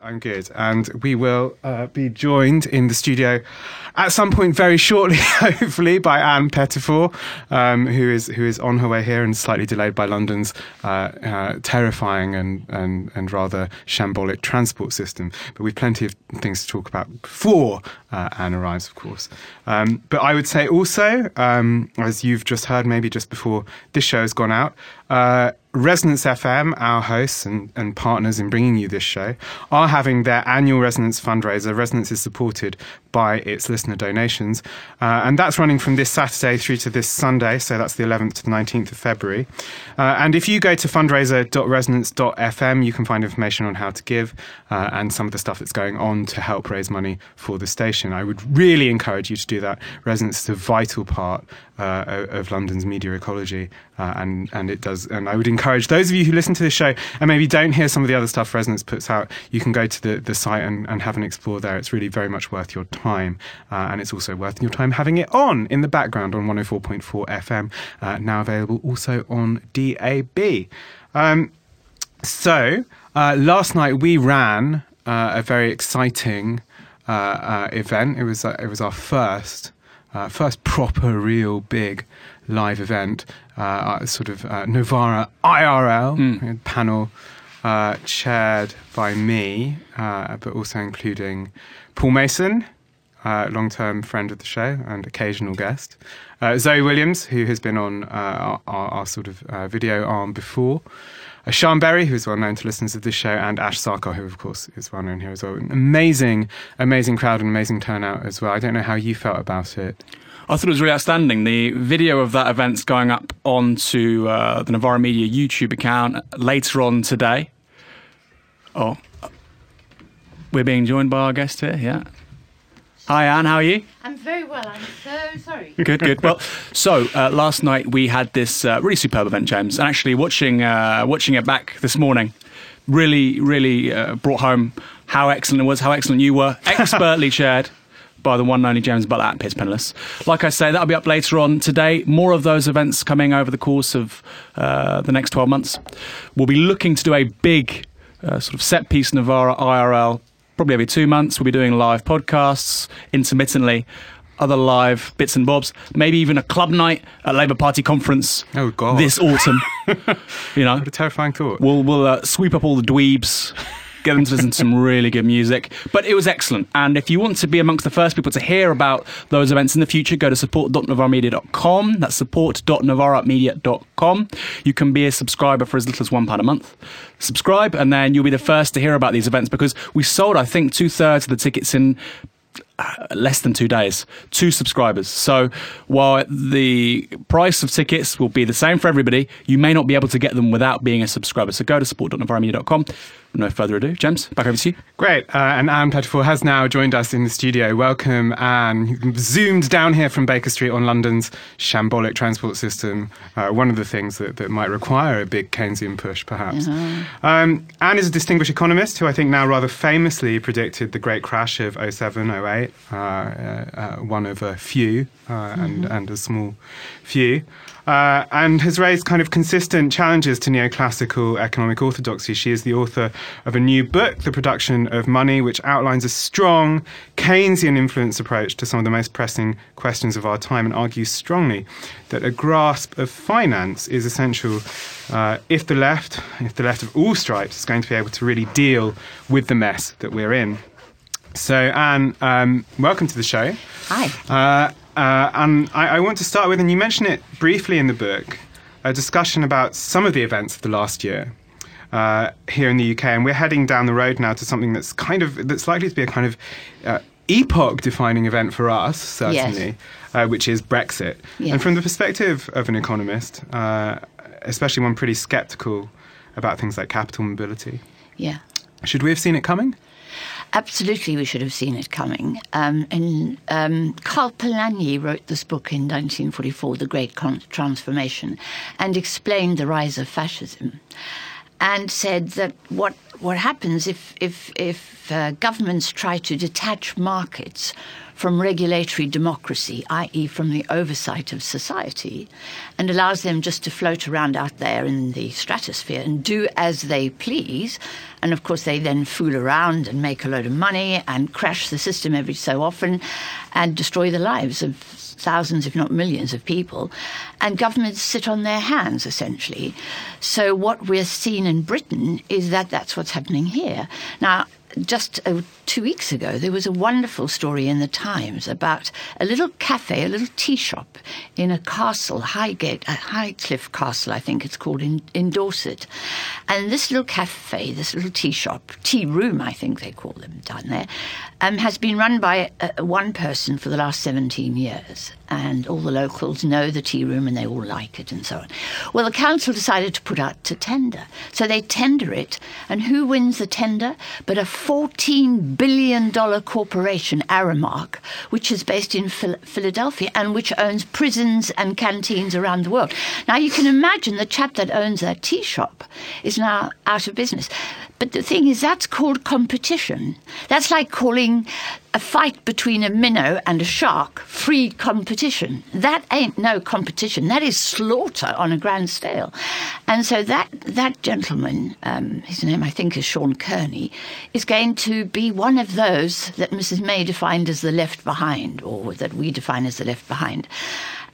I'm good. And we will uh, be joined in the studio at some point very shortly, hopefully, by Ann Pettifor, um, who is who is on her way here and slightly delayed by London's uh, uh, terrifying and, and, and rather shambolic transport system. But we've plenty of things to talk about before uh, Ann arrives, of course. Um, but I would say also, um, as you've just heard, maybe just before this show has gone out, uh, Resonance FM, our hosts and, and partners in bringing you this show, are having their annual Resonance fundraiser. Resonance is supported by its listener donations. Uh, and that's running from this Saturday through to this Sunday, so that's the 11th to the 19th of February. Uh, and if you go to fundraiser.resonance.fm, you can find information on how to give uh, and some of the stuff that's going on to help raise money for the station. I would really encourage you to do that. Resonance is a vital part uh, of London's media ecology, uh, and and it does. And I would encourage those of you who listen to this show and maybe don't hear some of the other stuff Resonance puts out, you can go to the, the site and, and have an explore there. It's really very much worth your time, uh, and it's also worth your time having it on in the background on 104.4 FM, uh, now available also on DAB. Um, so uh, last night we ran uh, a very exciting event. It was it was our first uh, first proper, real big live event, uh, sort of uh, Novara IRL mm. panel uh, chaired by me, uh, but also including Paul Mason, uh, long-term friend of the show and occasional guest, Zoe Williams, who has been on our, our, our, sort of video arm before. Uh, Sian Berry, who's well known to listeners of this show, and Ash Sarkar, who of course is well known here as well. An amazing, amazing crowd and amazing turnout as well. I don't know how you felt about it. I thought it was really outstanding. The video of that event's going up onto uh, the Novara Media YouTube account later on today. Oh, we're being joined by our guest here. Yeah. Hi, Ann. How are you? I'm very well. I'm so sorry. Good, good. Well, so uh, last night we had this uh, really superb event, James, and actually watching uh, watching it back this morning, really, really uh, brought home how excellent it was, how excellent you were, expertly chaired by the one and only James Butler at Piers Penniless. Like I say, that'll be up later on today. More of those events coming over the course of uh, the next 12 months. We'll be looking to do a big uh, sort of set piece Novara IRL probably every two months. We'll be doing live podcasts intermittently other live bits and bobs, maybe even a club night at Labour Party conference oh, God. this autumn. you know, what a terrifying thought. We'll we'll uh, sweep up all the dweebs get them to listen to some really good music. But it was excellent. And if you want to be amongst the first people to hear about those events in the future, go to support.novaramedia.com. That's support.novaramedia.com. You can be a subscriber for as little as £1 a month. Subscribe, and then you'll be the first to hear about these events because we sold, I think, two thirds of the tickets in uh, less than two days, two subscribers. So while the price of tickets will be the same for everybody, you may not be able to get them without being a subscriber. So go to support.novaramedia.com no further ado, James, back over to you. Great. Uh, and Ann Pettifor has now joined us in the studio. Welcome, Ann. Zoomed down here from Baker Street on London's shambolic transport system. Uh, one of the things that, that might require a big Keynesian push, perhaps. Uh-huh. Um, Ann is a distinguished economist who I think now rather famously predicted the great crash of 07, 08, uh, uh, one of a few mm-hmm. and, and a small few uh, and has raised kind of consistent challenges to neoclassical economic orthodoxy. She is the author of a new book, The Production of Money, which outlines a strong Keynesian influence approach to some of the most pressing questions of our time and argues strongly that a grasp of finance is essential uh, if the left, if the left of all stripes, is going to be able to really deal with the mess that we're in. So, Ann, um, welcome to the show. Hi. Uh, uh, and I, I, want to start with, and you mention it briefly in the book, a discussion about some of the events of the last year. Uh, here in the UK, and we're heading down the road now to something that's kind of that's likely to be a kind of uh, epoch-defining event for us, certainly, yes. Uh, which is Brexit. Yes. And from the perspective of an economist, uh, especially one pretty sceptical about things like capital mobility, yeah, should we have seen it coming? Absolutely, we should have seen it coming. Um, and um, Karl Polanyi wrote this book in 1944, The Great Transformation, and explained the rise of fascism and said that what what happens if if if uh, governments try to detach markets from regulatory democracy, i.e., from the oversight of society, and allows them just to float around out there in the stratosphere and do as they please. And of course, they then fool around and make a load of money and crash the system every so often and destroy the lives of thousands, if not millions, of people. And governments sit on their hands, essentially. So, what we're seeing in Britain is that that's what's happening here. Now, just uh, two weeks ago, there was a wonderful story in the Times about a little cafe, a little tea shop in a castle, Highgate, uh, Highcliffe Castle, I think it's called, in, in Dorset. And this little cafe, this little tea shop, tea room, I think they call them down there, um, has been run by uh, one person for the last 17 years. And all the locals know the tea room and they all like it and so on. Well, the council decided to put out to tender. So they tender it. And who wins the tender? But a $14 billion corporation, Aramark, which is based in Phil- Philadelphia and which owns prisons and canteens around the world. Now, you can imagine the chap that owns that tea shop is now out of business. But the thing is, that's called competition. That's like calling a fight between a minnow and a shark free competition. That ain't no competition. That is slaughter on a grand scale. And so that that gentleman, um, his name I think is Sean Kearney, is going to be one of those that Mrs. May defined as the left behind, or that we define as the left behind.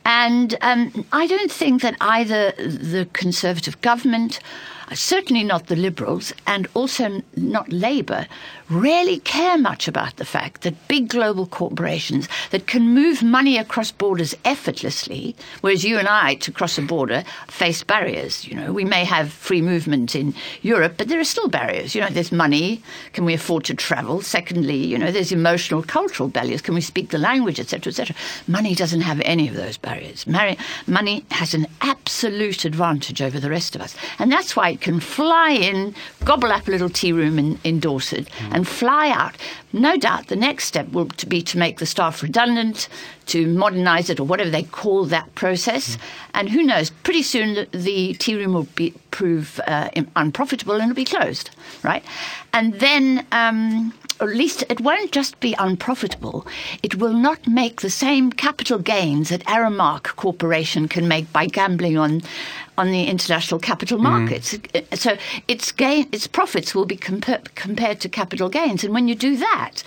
And um, I don't think that either the Conservative government certainly not the Liberals, and also not Labour, really care much about the fact that big global corporations that can move money across borders effortlessly, whereas you and I, to cross a border, face barriers. You know, we may have free movement in Europe, but there are still barriers. You know, there's money. Can we afford to travel? Secondly, you know, there's emotional, cultural barriers. Can we speak the language, etc., etc. Money doesn't have any of those barriers. Money has an absolute advantage over the rest of us, and that's why it can fly in, gobble up a little tea room in, in Dorset, mm. and fly out. No doubt the next step will be to make the staff redundant, to modernise it, or whatever they call that process. Mm. And who knows, pretty soon the, the tea room will be, prove uh, unprofitable and it'll be closed, right? And then. Um, at least it won't just be unprofitable, it will not make the same capital gains that Aramark Corporation can make by gambling on on the international capital mm. markets. Mm. So its gain, its profits will be compa- compared to capital gains, and when you do that,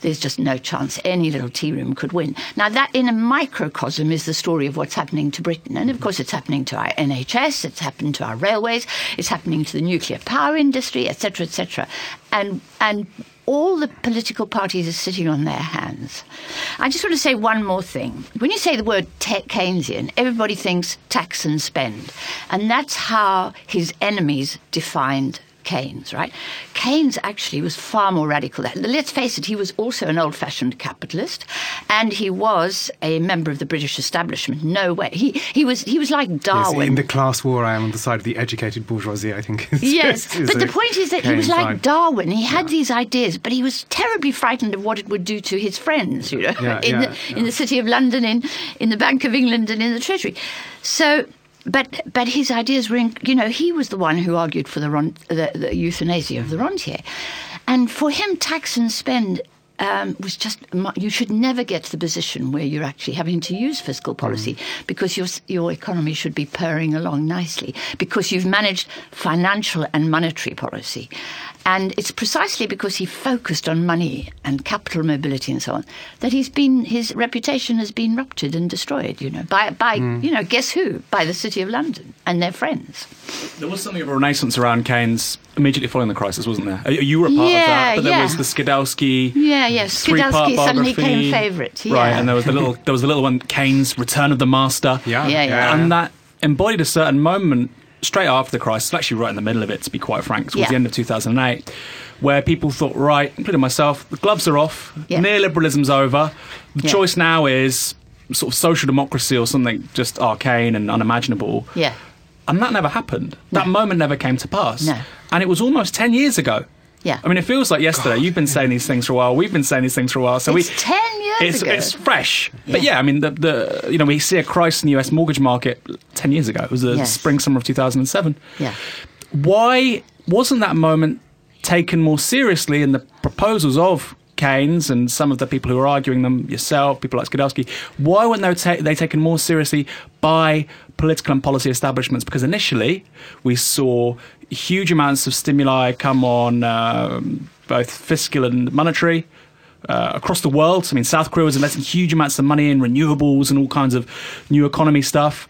there's just no chance any little tea room could win. Now, that in a microcosm is the story of what's happening to Britain. And of course, it's happening to our NHS, it's happened to our railways, it's happening to the nuclear power industry, etc., etc. And, and all the political parties are sitting on their hands. I just want to say one more thing. When you say the word Keynesian, everybody thinks tax and spend. And that's how his enemies defined Keynes, right? Keynes actually was far more radical. Let's face it, he was also an old fashioned capitalist and he was a member of the British establishment. No way. He, he, was, he was like Darwin. Yes, in the class war, I am on the side of the educated bourgeoisie, I think. Is, yes, is but the point is that Keynes he was like line. Darwin. He had yeah. these ideas, but he was terribly frightened of what it would do to his friends, you know, yeah, in, yeah, the, in the City of London, in, in the Bank of England, and in the Treasury. So but but his ideas were, in, you know, he was the one who argued for the, the, the euthanasia of the rentier, and for him, tax and spend um, was just you should never get to the position where you're actually having to use fiscal policy mm. because your your economy should be purring along nicely because you've managed financial and monetary policy. And it's precisely because he focused on money and capital mobility and so on that he's been his reputation has been ruptured and destroyed. You know, by by mm. you know, guess who? By the City of London and their friends. There was something of a renaissance around Keynes immediately following the crisis, wasn't there? You were a part yeah, of that, but there yeah. was the Skidelsky. Yeah, yeah. Skidelsky suddenly became favourite. Yeah. Right, and there was the little there was the little one, Keynes' Return of the Master. Yeah, yeah, yeah. And that embodied a certain moment straight after the crisis, actually right in the middle of it, to be quite frank, towards yeah. the end of 2008, where people thought, right, including myself, the gloves are off, yeah. neoliberalism's over. The yeah. choice now is sort of social democracy or something just arcane and unimaginable. Yeah. And that never happened. That moment never came to pass. No. And it was almost 10 years ago. Yeah. I mean, it feels like yesterday. God. You've been saying these things for a while. We've been saying these things for a while. So it's we, ten years it's, ago. It's fresh. Yeah. But yeah, I mean, the, the you know we see a crisis in the U.S. mortgage market ten years ago. It was the yes. spring summer of two thousand and seven. Yeah. Why wasn't that moment taken more seriously in the proposals of Keynes and some of the people who are arguing them, yourself, people like Skidelsky, why weren't they, ta- they taken more seriously by political and policy establishments? Because initially we saw huge amounts of stimuli come on, um, both fiscal and monetary. Uh, across the world, I mean, South Korea was investing huge amounts of money in renewables and all kinds of new economy stuff.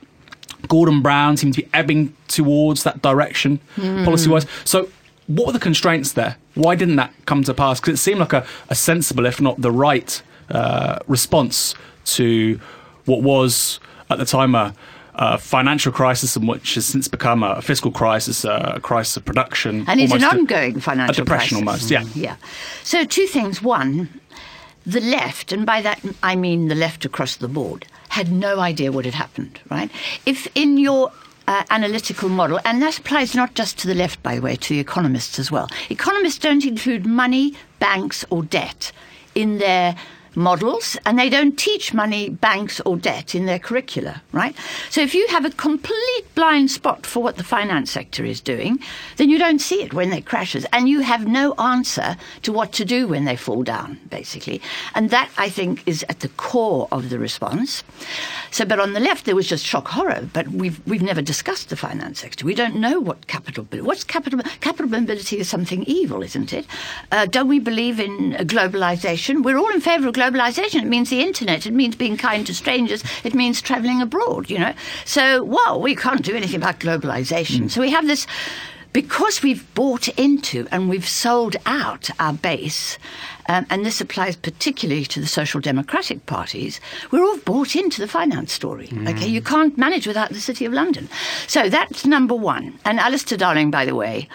Gordon Brown seemed to be ebbing towards that direction, mm. policy wise. So, what were the constraints there? Why didn't that come to pass? Because it seemed like a, a, sensible, if not the right, uh, response to what was at the time a, a, financial crisis, and which has since become a fiscal crisis, a crisis of production, and it's an ongoing financial a depression crisis. almost. Yeah, yeah. So two things: one, the left, and by that I mean the left across the board, had no idea what had happened. Right? If in your uh, analytical model, and that applies not just to the left, by the way, to the economists as well. Economists don't include money, banks, or debt in their models and they don't teach money, banks, or debt in their curricula, right? So if you have a complete blind spot for what the finance sector is doing, then you don't see it when it crashes and you have no answer to what to do when they fall down, basically. And that, I think, is at the core of the response. So, but on the left, there was just shock horror, but we've, we've never discussed the finance sector. We don't know what capital, what's capital, capital mobility is something evil, isn't it? Uh, don't we believe in globalization? We're all in favor of globalization. It means the internet. It means being kind to strangers. It means traveling abroad, you know. So, well, we can't do anything about globalization. Mm. So we have this because we've bought into and we've sold out our base, um, and this applies particularly to the social democratic parties, we're all bought into the finance story. Mm. Okay, you can't manage without the City of London. So that's number one. And Alistair Darling, by the way,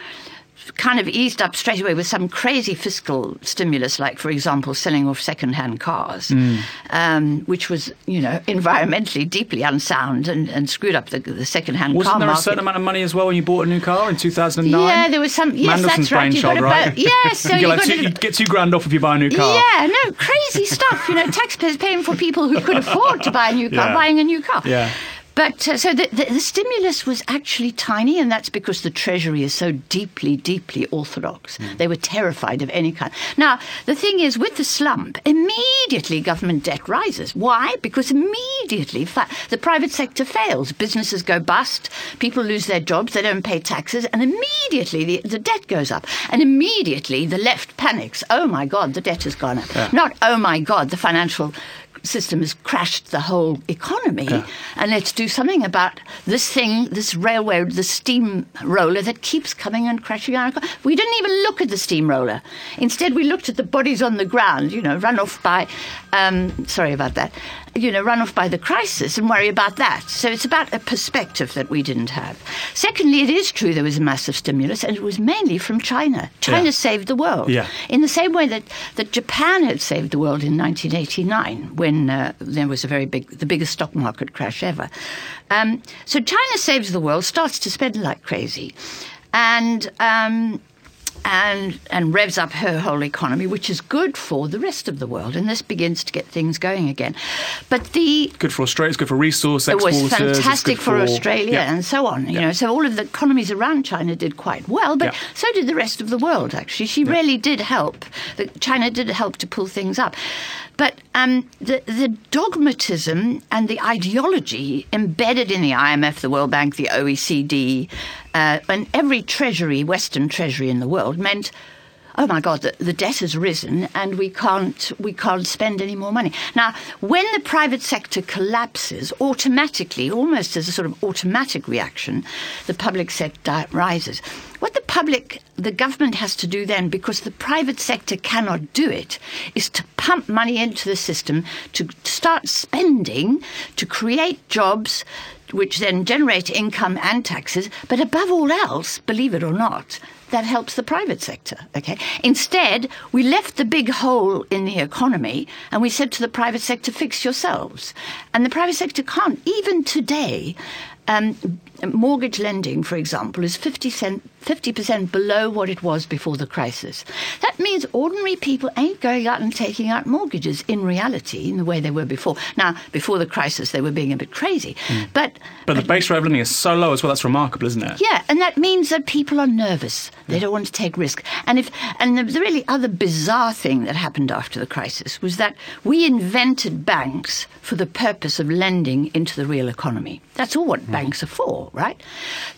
kind of eased up straight away with some crazy fiscal stimulus, like, for example, selling off second-hand cars, mm. um, which was, you know, environmentally deeply unsound and, and screwed up the, the second-hand Wasn't car there market. a certain amount of money as well when you bought a new car in 2009? Yeah, there was some. Yes, Mandelson's that's right. You brainchild, right? About, yeah, so you, you, like two, to, you get two grand off if you buy a new car. Yeah, no, crazy stuff. You know, taxpayers paying for people who could afford to buy a new car, Yeah. buying a new car. Yeah. But uh, so the, the, the stimulus was actually tiny, and that's because the Treasury is so deeply, deeply orthodox. They were terrified of any kind. Now, the thing is, with the slump, immediately government debt rises. Why? Because immediately fa- the private sector fails. Businesses go bust, people lose their jobs, they don't pay taxes, and immediately the, the debt goes up. And immediately the left panics. Oh my God, the debt has gone up. Not, oh my God, the financial system has crashed the whole economy, and let's do something about this thing, this railway, the steamroller that keeps coming and crashing our economy. We didn't even look at the steamroller. Instead, we looked at the bodies on the ground, you know, run off by, um, sorry about that, you know, run off by the crisis and worry about that. So it's about a perspective that we didn't have. Secondly, it is true there was a massive stimulus, and it was mainly from China. China Yeah. saved the world. Yeah. In the same way that, that Japan had saved the world in 1989 when uh, there was a very big, the biggest stock market crash ever. Um, so China saves the world, starts to spend like crazy, and. Um, and, and revs up her whole economy, which is good for the rest of the world, and this begins to get things going again. But the Good for Australia. It's good for resource it was fantastic for, Australia Yeah. and so on. You Yeah. know, so all of the economies around China did quite well, but Yeah. so did the rest of the world. Actually, she really did help. China did help to pull things up, but um, the the dogmatism and the ideology embedded in the IMF, the World Bank, the OECD, uh, and every treasury, Western treasury in the world meant oh my God, the, the debt has risen and we can't, we can't spend any more money. Now, when the private sector collapses, automatically, almost as a sort of automatic reaction, the public sector rises. What the public, the government has to do then, because the private sector cannot do it, is to pump money into the system, to start spending, to create jobs, which then generate income and taxes. But above all else, believe it or not, that helps the private sector. Okay. Instead, we left the big hole in the economy and we said to the private sector, fix yourselves. And the private sector can't. Even today, um, mortgage lending, for example, is 50 cent, 50% below what it was before the crisis. That means ordinary people ain't going out and taking out mortgages in reality in the way they were before. Now, before the crisis, they were being a bit crazy. But, But the base rate of lending is so low as well. That's remarkable, isn't it? yeah, and that means that people are nervous. They don't want to take risk. And if and the, the really other bizarre thing that happened after the crisis was that we invented banks for the purpose of lending into the real economy. That's all what banks are for, right?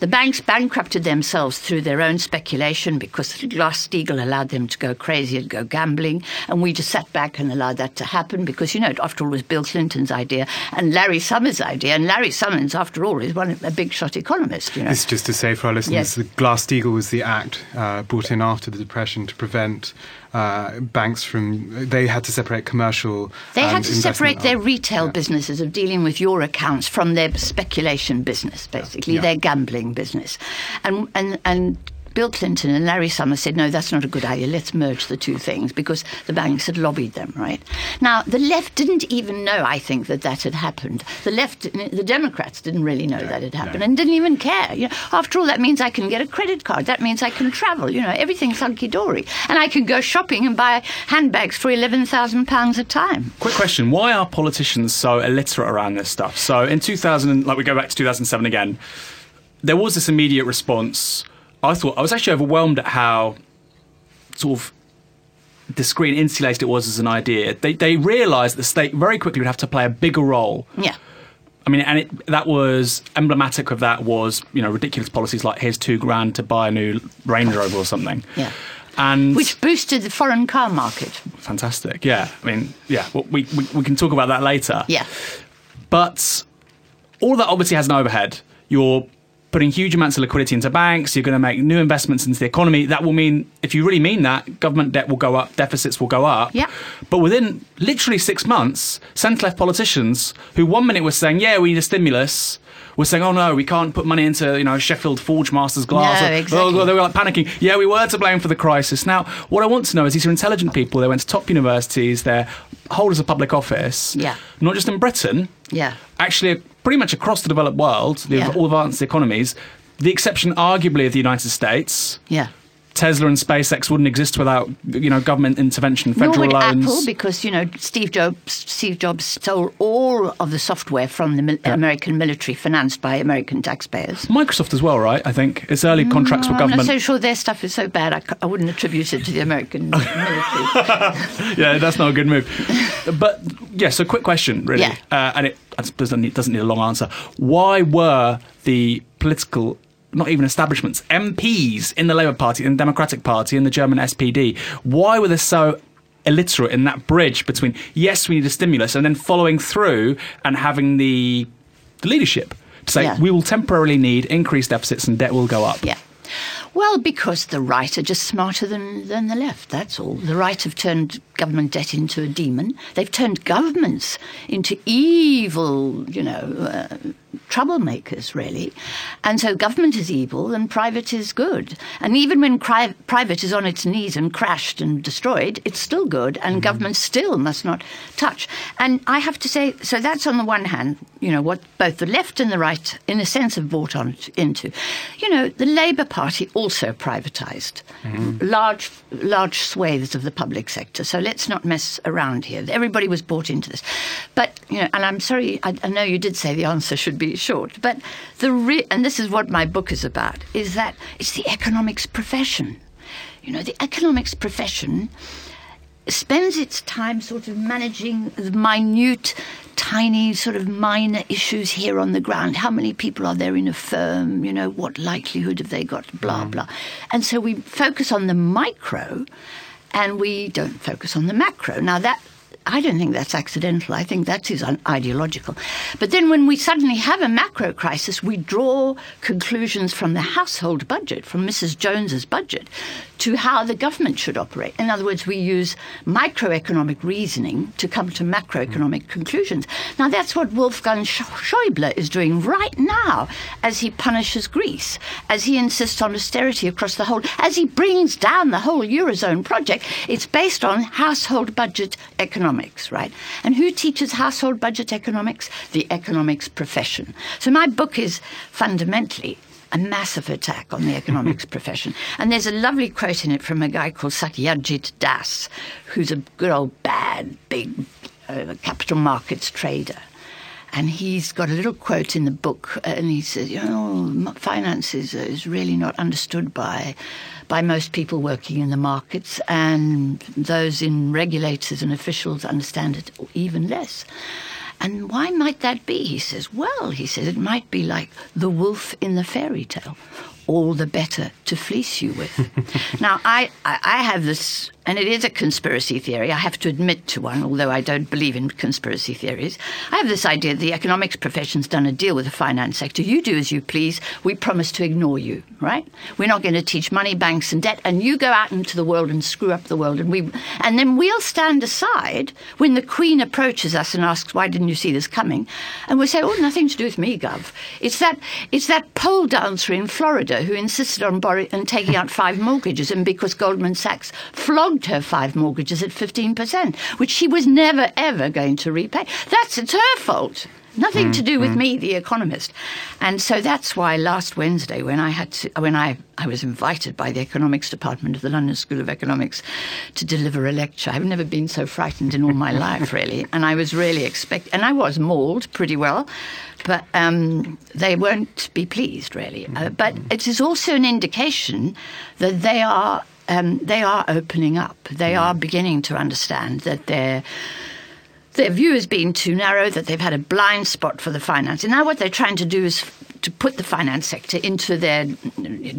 The banks bankrupted themselves through their own speculation because Glass-Steagall allowed them to go crazy and go gambling, and we just sat back and allowed that to happen because you know, it after all, was Bill Clinton's idea and Larry Summers' idea, and Larry Summers, after all, is one a big shot economist. You know, This is just to say for our listeners, Yes. Glass-Steagall was the act uh, brought in after the Depression to prevent uh, banks from. They had to separate commercial. They had to separate their retail Yeah. businesses of dealing with your accounts from their speculation business, basically, Yeah. their gambling business. And, and, and Bill Clinton and Larry Summers said, no, that's not a good idea. Let's merge the two things because the banks had lobbied them, right? Now, the left didn't even know, I think, that that had happened. The left, the Democrats didn't really know that had happened and didn't even care. You know, after all, that means I can get a credit card. That means I can travel. You know, everything's hunky dory. And I can go shopping and buy handbags for £11,000 a time. Quick question: Why are politicians so illiterate around this stuff? So in 2000, like we go back to 2007 again, there was this immediate response. I thought I was actually overwhelmed at how sort of discreet and insulated it was as an idea. They they realised the state very quickly would have to play a bigger role Yeah. I mean, and it, that was emblematic of that was you know ridiculous policies like here's two grand to buy a new Range Rover or something. Yeah. And Which boosted the foreign car market. fantastic, yeah. I mean, yeah. Well, we, we we can talk about that later. Yeah. But all that obviously has an overhead. You're putting huge amounts of liquidity into banks. You're going to make new investments into the economy. That will mean, if you really mean that, government debt will go up, deficits will go up. Yeah. But within literally six months, centre left politicians who one minute were saying, "Yeah, we need a stimulus." Were saying, "Oh no, we can't put money into you know Sheffield Forgemasters glass." No, Or- exactly. oh, they were like panicking. Yeah, we were to blame for the crisis. Now, what I want to know is these are intelligent people. They went to top universities. They're holders of public office. Yeah. Not just in Britain Yeah. actually pretty much across the developed world, the, Yeah. all advanced economies, the exception arguably of the United States. Yeah. Tesla and SpaceX wouldn't exist without you know government intervention, Nor federal would loans. Apple, because you know Steve Jobs. Steve Jobs stole all of the software from the mil- American military, financed by American taxpayers. Microsoft as well, right? I think its early contracts with government. I'm not so sure their stuff is so bad. I wouldn't attribute it to the American military. yeah, that's not a good move. But yeah, so quick question, really, Yeah. uh, and it doesn't need, doesn't need a long answer. Why were the political not even establishments, MPs in the Labour Party, in the Democratic Party, in the German SPD, why were they so illiterate in that bridge between yes, we need a stimulus, and then following through and having the, the leadership to say Yeah. we will temporarily need increased deficits and debt will go up. Yeah. Well, because the right are just smarter than, than the left, that's all. The right have turned government debt into a demon. They've turned governments into evil, you know, uh, troublemakers, really. And so government is evil and private is good. And even when cri- private is on its knees and crashed and destroyed, it's still good, and government still must not touch. And I have to say, so that's on the one hand, you know, what both the left and the right, in a sense, have bought on into. You know, the Labour Party also privatised large, large swathes of the public sector. So let's not mess around here. Everybody was bought into this. But, you know, and I'm sorry, I, I know you did say the answer should be short, but the re- and this is what my book is about, is that it's the economics profession. You know, the economics profession spends its time sort of managing the minute, tiny, sort of minor issues here on the ground. How many people are there in a firm? You know, what likelihood have they got? Blah, mm. blah. And so we focus on the micro and we don't focus on the macro. Now, that. I don't think that's accidental. I think that is ideological. But then when we suddenly have a macro crisis, we draw conclusions from the household budget, from Mrs. Jones's budget, to how the government should operate. In other words, we use microeconomic reasoning to come to macroeconomic mm. conclusions. Now, that's what Wolfgang Sch- Schäuble is doing right now as he punishes Greece, as he insists on austerity across the whole, as he brings down the whole Eurozone project. It's based on household budget economics, right? And who teaches household budget economics? The economics profession. So my book is fundamentally a massive attack on the economics profession. And there's a lovely quote in it from a guy called Satyajit Das, who's a good old bad, big uh, capital markets trader. And he's got a little quote in the book, uh, and he says, "You know, finances is, is really not understood by by most people working in the markets, and those in regulators and officials understand it even less." And why might that be? He says, Well, he says, it might be like the wolf in the fairy tale, all the better to fleece you with. now, I, I have this and it is a conspiracy theory. I have to admit to one, although I don't believe in conspiracy theories. I have this idea that the economics profession's done a deal with the finance sector. You do as you please. We promise to ignore you, right? We're not going to teach money, banks, and debt, and you go out into the world and screw up the world, and we, and then we'll stand aside when the Queen approaches us and asks, "Why didn't you see this coming?" And we'll say, "Oh, nothing to do with me, Gov. It's that it's that pole dancer in Florida who insisted on borrowing and taking out five mortgages, and because Goldman Sachs flogged." Her five mortgages at 15%, which she was never, ever going to repay. That's it's her fault. Nothing mm, to do with mm. me, the economist. And so that's why last Wednesday, when I had to, when I, I was invited by the economics department of the London School of Economics to deliver a lecture, I've never been so frightened in all my life, really. And I was really expect, and I was mauled pretty well, but um, they won't be pleased, really. Uh, but it is also an indication that they are um, they are opening up. They are beginning to understand that their their view has been too narrow, that they've had a blind spot for the finance. And now what they're trying to do is to put the finance sector into their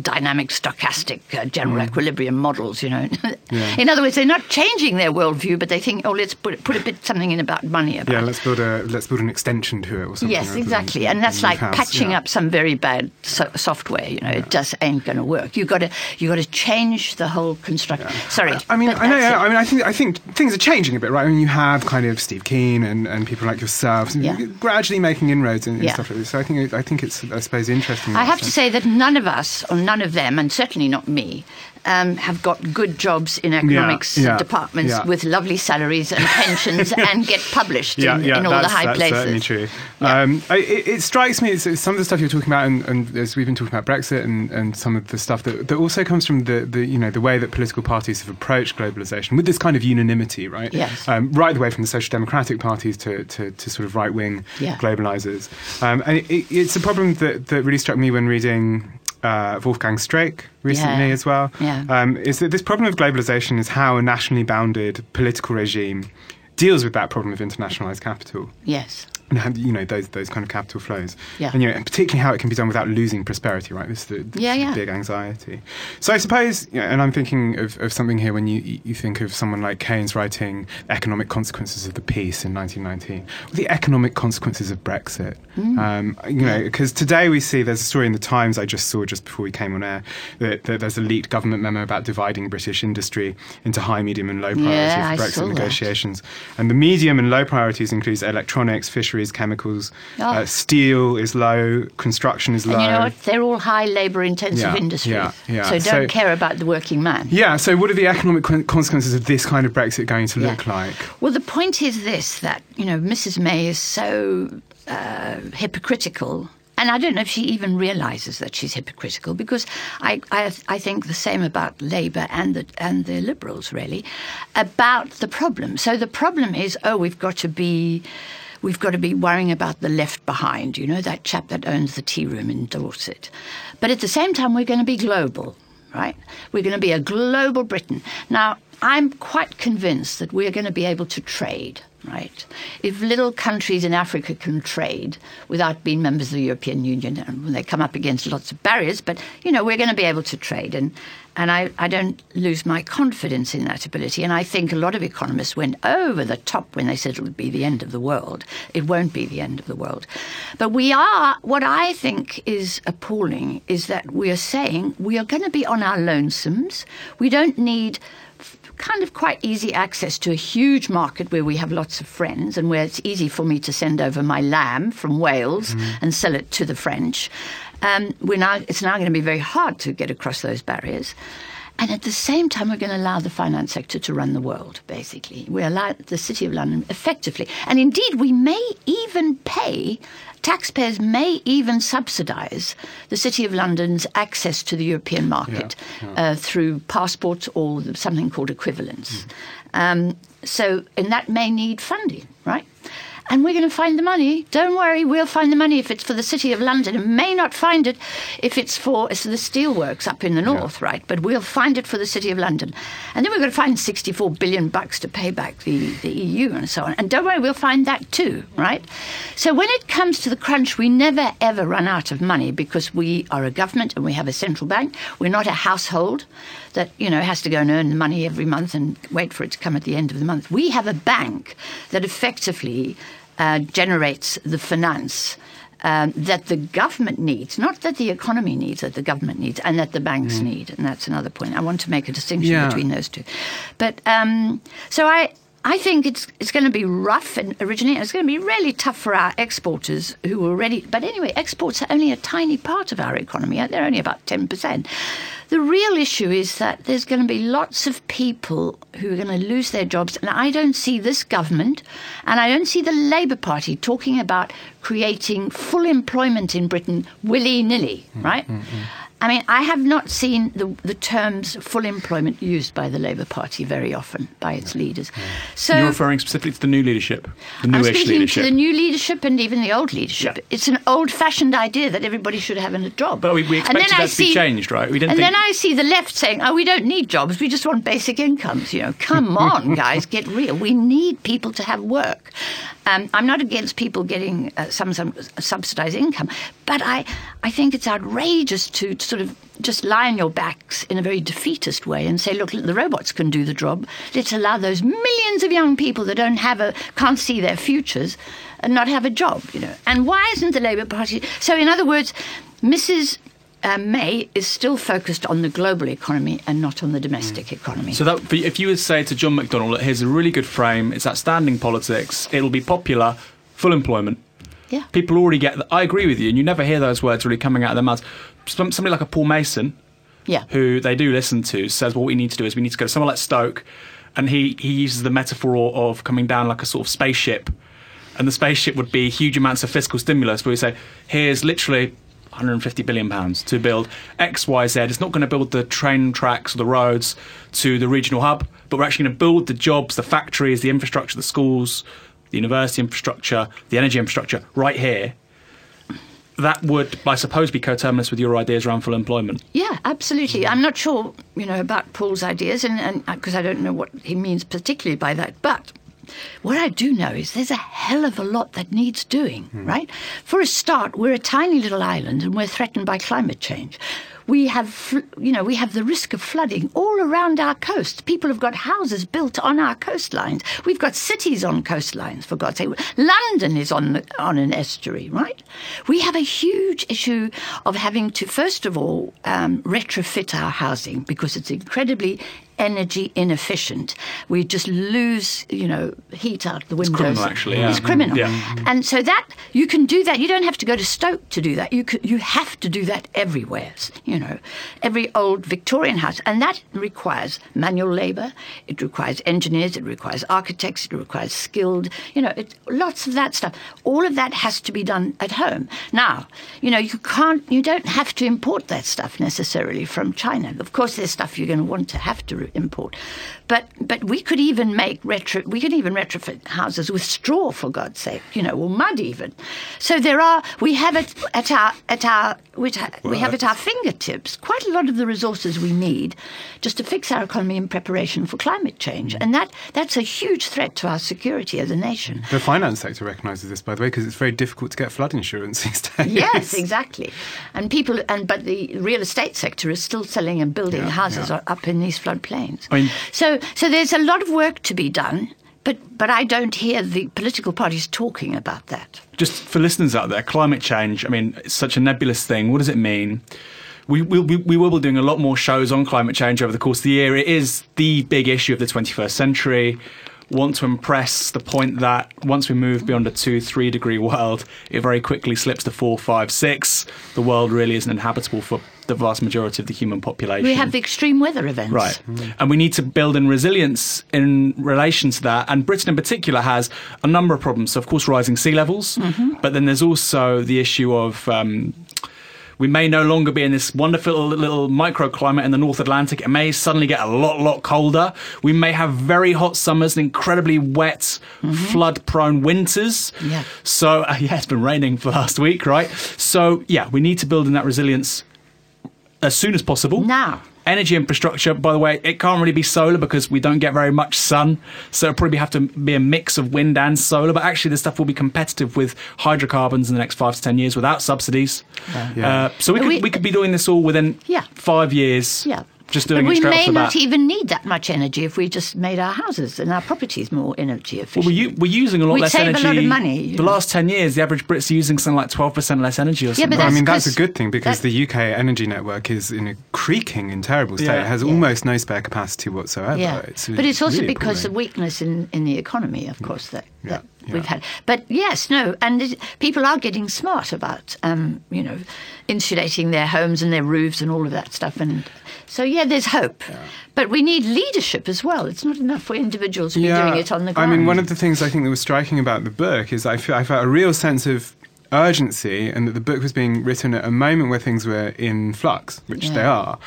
dynamic, stochastic, uh, general mm. equilibrium models. You know, yeah. in other words, they're not changing their worldview, but they think, oh, let's put put a bit something in about money. About yeah, let's build a let's build an extension to it or something. Yes, exactly, and that's like house. patching yeah. up some very bad so- software. You know, yeah. it just ain't going to work. You got to you got to change the whole construction. Sorry, I, I mean, I know. I mean, I think I think things are changing a bit, right? I mean, you have kind of Steve Keen and, and people like yourself gradually making inroads and, and stuff like this. So I think I think it's I suppose, interesting. I have to say that none of us, or none of them, and certainly not me, um, have got good jobs in economics yeah, yeah, departments yeah. with lovely salaries and pensions and get published in, in, all the high that's places. Certainly true. Um, it, it, strikes me, it's, it's some of the stuff you're talking about, and, and, as we've been talking about Brexit and, and some of the stuff that, that also comes from the, the, you know, the way that political parties have approached globalization with this kind of unanimity, right? Yes. Um, right the way from the social democratic parties to, to, to sort of right wing globalizers. Um, and it, it's a problem that, that really struck me when reading uh, Wolfgang Streeck recently yeah. as well. Yeah. Um, is that this problem of globalization is how a nationally bounded political regime deals with that problem of internationalized capital. Yes and you know those those kind of capital flows. Yeah. And you know, and particularly how it can be done without losing prosperity, right? This is the, the yeah, yeah. big anxiety. So I suppose, you know, and I'm thinking of, of something here when you you think of someone like Keynes writing economic consequences of the peace in 1919, the economic consequences of Brexit. Mm. Um, you know, because today we see there's a story in the Times I just saw just before we came on air that, that there's a leaked government memo about dividing British industry into high, medium, and low priority yeah, for Brexit negotiations. That. And the medium and low priorities includes electronics, fisheries chemicals. Oh. Uh, steel is low, construction is low. And you know what? They're all high labour intensive yeah, industries. Yeah, yeah. So don't so, care about the working man. Yeah, so what are the economic consequences of this kind of Brexit going to look yeah. like? Well, the point is this that, you know, Mrs. May is so uh, hypocritical and I don't know if she even realizes that she's hypocritical because I, I, I, think the same about Labour and the, and the Liberals, really, about the problem. So the problem is, oh, we've got to be we've got to be worrying about the left behind, you know, that chap that owns the tea room in Dorset. But at the same time, we're going to be global, right? We're going to be a global Britain. Now, I'm quite convinced that we're going to be able to trade right? If little countries in Africa can trade without being members of the European Union, and when they come up against lots of barriers, but you know we're going to be able to trade, and and I, I don't lose my confidence in that ability. And I think a lot of economists went over the top when they said it would be the end of the world. It won't be the end of the world, but we are. What I think is appalling is that we are saying we are going to be on our lonesomes. We don't need kind of quite easy access to a huge market where we have lots of friends and where it's easy for me to send over my lamb from Wales mm. and sell it to the French. Um, we're now, it's now going to be very hard to get across those barriers. And at the same time, we're going to allow the finance sector to run the world, basically. We allow the City of London effectively. And indeed, we may even pay taxpayers may even subsidise the City of London's access to the European market Yeah, yeah. Uh, through passports or something called equivalence. Um, so, and that may need funding, right? And we're going to find the money. Don't worry, we'll find the money if it's for the City of London. And may not find it if it's for it's the steelworks up in the north, right? But we'll find it for the City of London. And then we're going to find 64 billion bucks to pay back the, the EU and so on. And don't worry, we'll find that too, right? So when it comes to the crunch, we never ever run out of money because we are a government and we have a central bank. We're not a household that you know has to go and earn the money every month and wait for it to come at the end of the month. We have a bank that effectively uh, generates the finance. Um, that the government needs, not that the economy needs, that the government needs, and that the banks need, and that's another point. I want to make a distinction Yeah. between those two. But um, so I, I think it's it's going to be rough and originating. It's going to be really tough for our exporters who are already. But anyway, exports are only a tiny part of our economy. They're only about ten percent. The real issue is that there's going to be lots of people who are going to lose their jobs, and I don't see this government, and I don't see the Labour Party talking about creating full employment in Britain willy nilly, right? Mm, mm, mm. I mean, I have not seen the, the terms full employment used by the Labour Party very often by its leaders. So You're referring specifically to the new leadership, the I'm speaking leadership. to the new leadership and even the old leadership. Yeah. It's an old-fashioned idea that everybody should have a job. But we- we expected I that to be changed, right? We didn't and think- then I see the left saying, "Oh, we don't need jobs. We just want basic incomes." You know, come on, guys, get real. We need people to have work. Um, I'm not against people getting uh, some, some subsidised income, but I, I think it's outrageous to sort of just lie on your backs in a very defeatist way and say, look, the robots can do the job. Let's allow those millions of young people that don't have a, can't see their futures and not have a job, you know. And why isn't the Labour Party? So, in other words, Mrs. Uh, May is still focused on the global economy and not on the domestic economy. So that if you would say to John McDonnell, "Look, here's a really good frame. It's outstanding politics. It'll be popular, full employment." yeah. People already get. that. I agree with you, and you never hear those words really coming out of their mouths. Some- Somebody like a Paul Mason, Yeah. who they do listen to, says, "Well, what we need to do is we need to go to somewhere like Stoke," and he he uses the metaphor of coming down like a sort of spaceship, and the spaceship would be huge amounts of fiscal stimulus. Where we say, "Here's literally." 150 billion pounds to build X, Y, Z. It's not going to build the train tracks or the roads to the regional hub, but we're actually going to build the jobs, the factories, the infrastructure, the schools, the university infrastructure, the energy infrastructure right here. That would, I suppose, be coterminous with your ideas around full employment. Yeah, absolutely. I'm not sure, you know, about Paul's ideas, and because uh, I don't know what he means particularly by that. But what I do know is there's a hell of a lot that needs doing, hmm. right? For a start, we're a tiny little island, and we're threatened by climate change. We have, you know, we have the risk of flooding all around our coast. People have got houses built on our coastlines. We've got cities on coastlines, for God's sake. London is on the, on an estuary, right? We have a huge issue of having to, first of all, um, retrofit our housing because it's incredibly energy inefficient. We just lose, you know, heat out of the windows. It's criminal, actually, yeah. It's criminal. Yeah. And so that you can do that. You don't have to go to Stoke to do that. You could, you have to do that everywhere. You know, every old Victorian house, and that requires manual labour. It requires engineers. It requires architects. It requires skilled. You know, it, lots of that stuff. All of that has to be done at home. Now, you know, you can't. You don't have to import that stuff necessarily from China. Of course, there's stuff you're going to want to have to import, but but we could even make retro. We could even retrofit houses with straw, for God's sake. You know, or mud even. So there are. We have it at our at our. We we have at our fingertips quite a lot of the resources we need just to fix our economy in preparation for climate change, and that that's a huge threat to our security as a nation. The finance sector recognises this, by the way, because it's very difficult to get flood insurance these days. Yes, exactly. And people, and but the real estate sector is still selling and building Yeah, houses yeah. up in these floodplains. I mean- so, so there's a lot of work to be done. But, but I don't hear the political parties talking about that. Just for listeners out there, climate change, I mean, it's such a nebulous thing. What does it mean? We, we, we we will be doing a lot more shows on climate change over the course of the year. It is the big issue of the 21st century. Want to impress the point that once we move beyond a two, three degree world, it very quickly slips to four, five, six. The world really isn't inhabitable for the vast majority of the human population. We have the extreme weather events. Right. And we need to build in resilience in relation to that. And Britain in particular has a number of problems. So, of course, rising sea levels, but then there's also the issue of. Um, we may no longer be in this wonderful little microclimate in the North Atlantic. It may suddenly get a lot, lot colder. We may have very hot summers and incredibly wet, flood-prone winters. Yeah. So uh, yeah, it's been raining for last week, right? So yeah, we need to build in that resilience as soon as possible. Now. Energy infrastructure, by the way, it can't really be solar because we don't get very much sun. So it'll probably have to be a mix of wind and solar. But actually, this stuff will be competitive with hydrocarbons in the next five to ten years without subsidies. Yeah. Uh, so we could, We- we, could be doing this all within Yeah. five years. Yeah. Just doing but it we straight may off the not even need that much energy if we just made our houses and our properties more energy efficient. Well, we're, u- we're using a lot We'd less save a energy. lot of money, The know. last 10 years, the average Brit's using something like 12% less energy or something. Yeah, something. but Well, I mean, that's a good thing because the UK energy network is in a creaking and terrible state. Yeah. It has Yeah. almost no spare capacity whatsoever. yeah, It's but it's also really because of weakness in, in the economy, of course, that, Yeah, yeah. we've had. But yes, no, and it, people are getting smart about, um, you know, insulating their homes and their roofs and all of that stuff. And so, yeah, there's hope. But we need leadership as well. It's not enough for individuals to be doing it on the ground. I mean, one of the things I think that was striking about the book is I, feel, I felt a real sense of urgency and that the book was being written at a moment where things were in flux, which they are.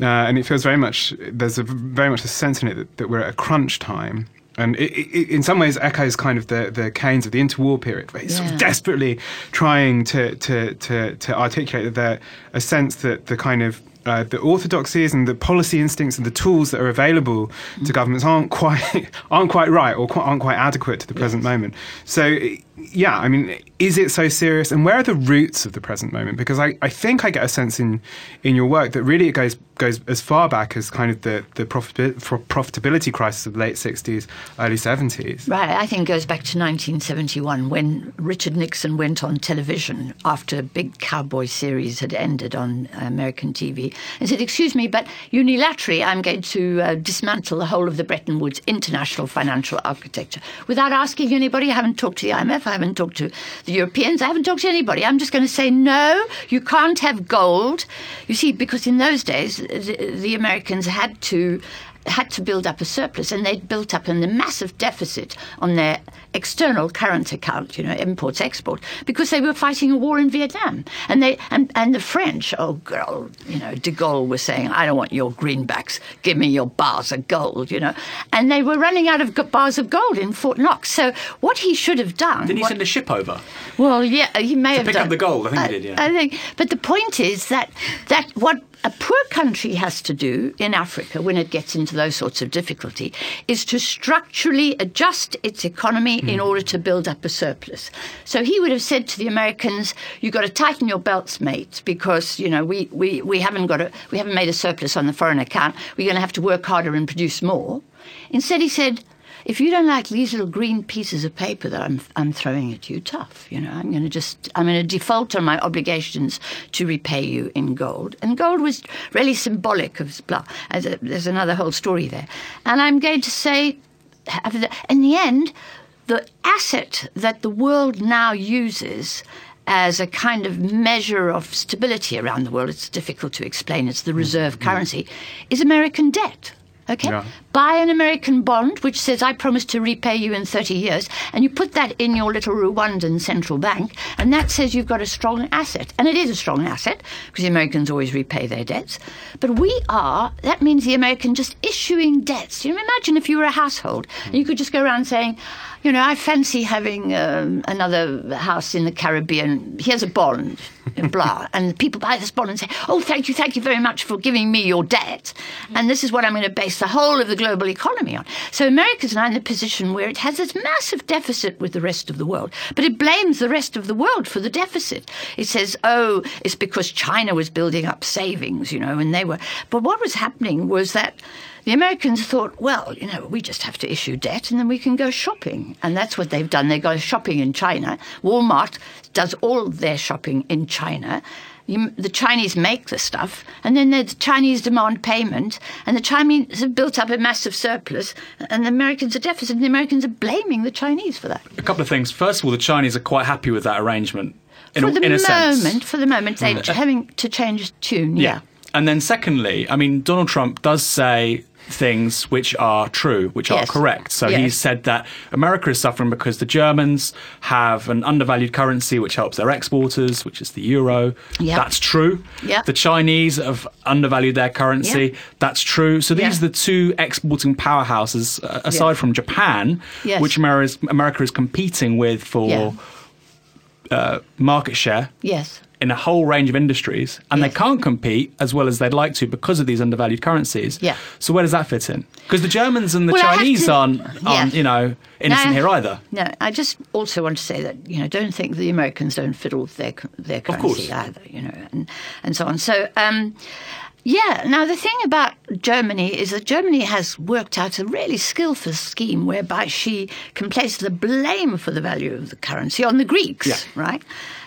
Uh, and it feels very much, there's a, very much a sense in it that, that we're at a crunch time. And it, it, in some ways echoes kind of the, the Keynes of the interwar period, where he's sort of desperately trying to, to, to, to articulate that a sense that the kind of uh, the orthodoxies and the policy instincts and the tools that are available to governments aren't quite aren't quite right or quite, aren't quite adequate to the present moment. So, yeah, I mean, is it so serious? And where are the roots of the present moment? Because I, I think I get a sense in in your work that really it goes goes as far back as kind of the the profit, profitability crisis of the late sixties, early seventies. Right, I think it goes back to 1971 when Richard Nixon went on television after a big cowboy series had ended on American TV and said, Excuse me, but unilaterally I'm going to uh, dismantle the whole of the Bretton Woods international financial architecture without asking anybody. I haven't talked to the IMF, I haven't talked to the Europeans, I haven't talked to anybody. I'm just going to say, No, you can't have gold. You see, because in those days, the, the Americans had to had to build up a surplus, and they'd built up a massive deficit on their external current account, you know, imports export, because they were fighting a war in Vietnam, and they and, and the French, oh girl, you know, De Gaulle was saying, I don't want your greenbacks, give me your bars of gold, you know, and they were running out of bars of gold in Fort Knox. So what he should have done, Didn't he what- send a ship over? well, yeah, he may have pick done. up the gold, I think he did, yeah. I think, but the point is that that what a poor country has to do in Africa when it gets into those sorts of difficulty is to structurally adjust its economy in Hmm. order to build up a surplus. So he would have said to the Americans, "You've got to tighten your belts, mates, because you know we, we, we haven't got a we haven't made a surplus on the foreign account. We're going to have to work harder and produce more." Instead, he said. If you don't like these little green pieces of paper that I'm, I'm throwing at you, tough. You know, I'm going to just, I'm going to default on my obligations to repay you in gold. And gold was really symbolic of blah. There's another whole story there. And I'm going to say, in the end, the asset that the world now uses as a kind of measure of stability around the world, it's difficult to explain, it's the mm, reserve mm. currency, is American debt. Okay? Yeah. Buy an American bond which says, I promise to repay you in 30 years, and you put that in your little Rwandan central bank, and that says you've got a strong asset. And it is a strong asset, because the Americans always repay their debts. But we are, that means the American just issuing debts. You know, imagine if you were a household, and you could just go around saying, you know, I fancy having um, another house in the Caribbean. Here's a bond, blah. And people buy this bond and say, oh, thank you, thank you very much for giving me your debt. And this is what I'm going to base the whole of the global economy on. So America's now in a position where it has this massive deficit with the rest of the world, but it blames the rest of the world for the deficit. It says, oh, it's because China was building up savings, you know, and they were. But what was happening was that the Americans thought, well, you know, we just have to issue debt and then we can go shopping. And that's what they've done. They go shopping in China. Walmart does all their shopping in China. You, the Chinese make the stuff, and then the Chinese demand payment, and the Chinese have built up a massive surplus, and the Americans are deficit, and the Americans are blaming the Chinese for that. A couple of things. First of all, the Chinese are quite happy with that arrangement. In for a, the in a sense. moment, for the moment, they're having to change tune. Yeah. And then secondly, I mean, Donald Trump does say things which are true, which Yes. are correct. So Yes. he's said that America is suffering because the Germans have an undervalued currency which helps their exporters, which is the euro. Yeah. That's true. Yeah. The Chinese have undervalued their currency. Yeah. That's true. So these Yeah. are the two exporting powerhouses, uh, aside Yeah. from Japan, Yes. which America is, America is competing with for Yeah. uh, market share Yes. In a whole range of industries, and Yes. they can't compete as well as they'd like to because of these undervalued currencies. Yeah. So where does that fit in? Because the Germans and the Well, Chinese to- aren't, aren't Yeah. you know, innocent No, here either. No, I just also want to say that you know don't think the Americans don't fiddle with their their currency either, you know, and and so on. So. Um, yeah. Now the thing about Germany is that Germany has worked out a really skillful scheme whereby she can place the blame for the value of the currency on the Greeks. Yeah. Right.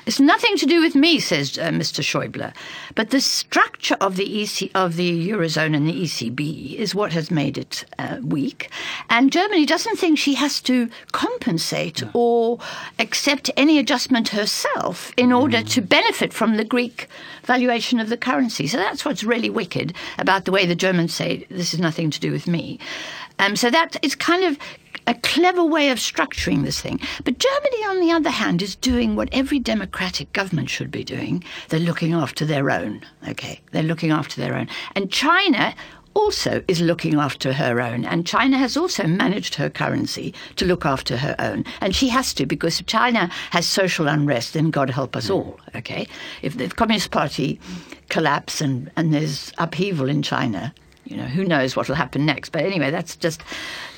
It's nothing to do with me, says uh, Mr. Schäuble, but the structure of the EC of the eurozone and the ECB is what has made it uh, weak. And Germany doesn't think she has to compensate or accept any adjustment herself in order to benefit from the Greek valuation of the currency. So that's what's really wicked about the way the Germans say this is nothing to do with me. Um, so that is kind of a clever way of structuring this thing. But Germany, on the other hand, is doing what every democratic government should be doing. They're looking after their own. Okay, they're looking after their own. And China also is looking after her own. And China has also managed her currency to look after her own. And she has to, because if China has social unrest, then God help us all. Okay, if the Communist Party collapse and, and there's upheaval in China, you know, who knows what will happen next. But anyway, that's just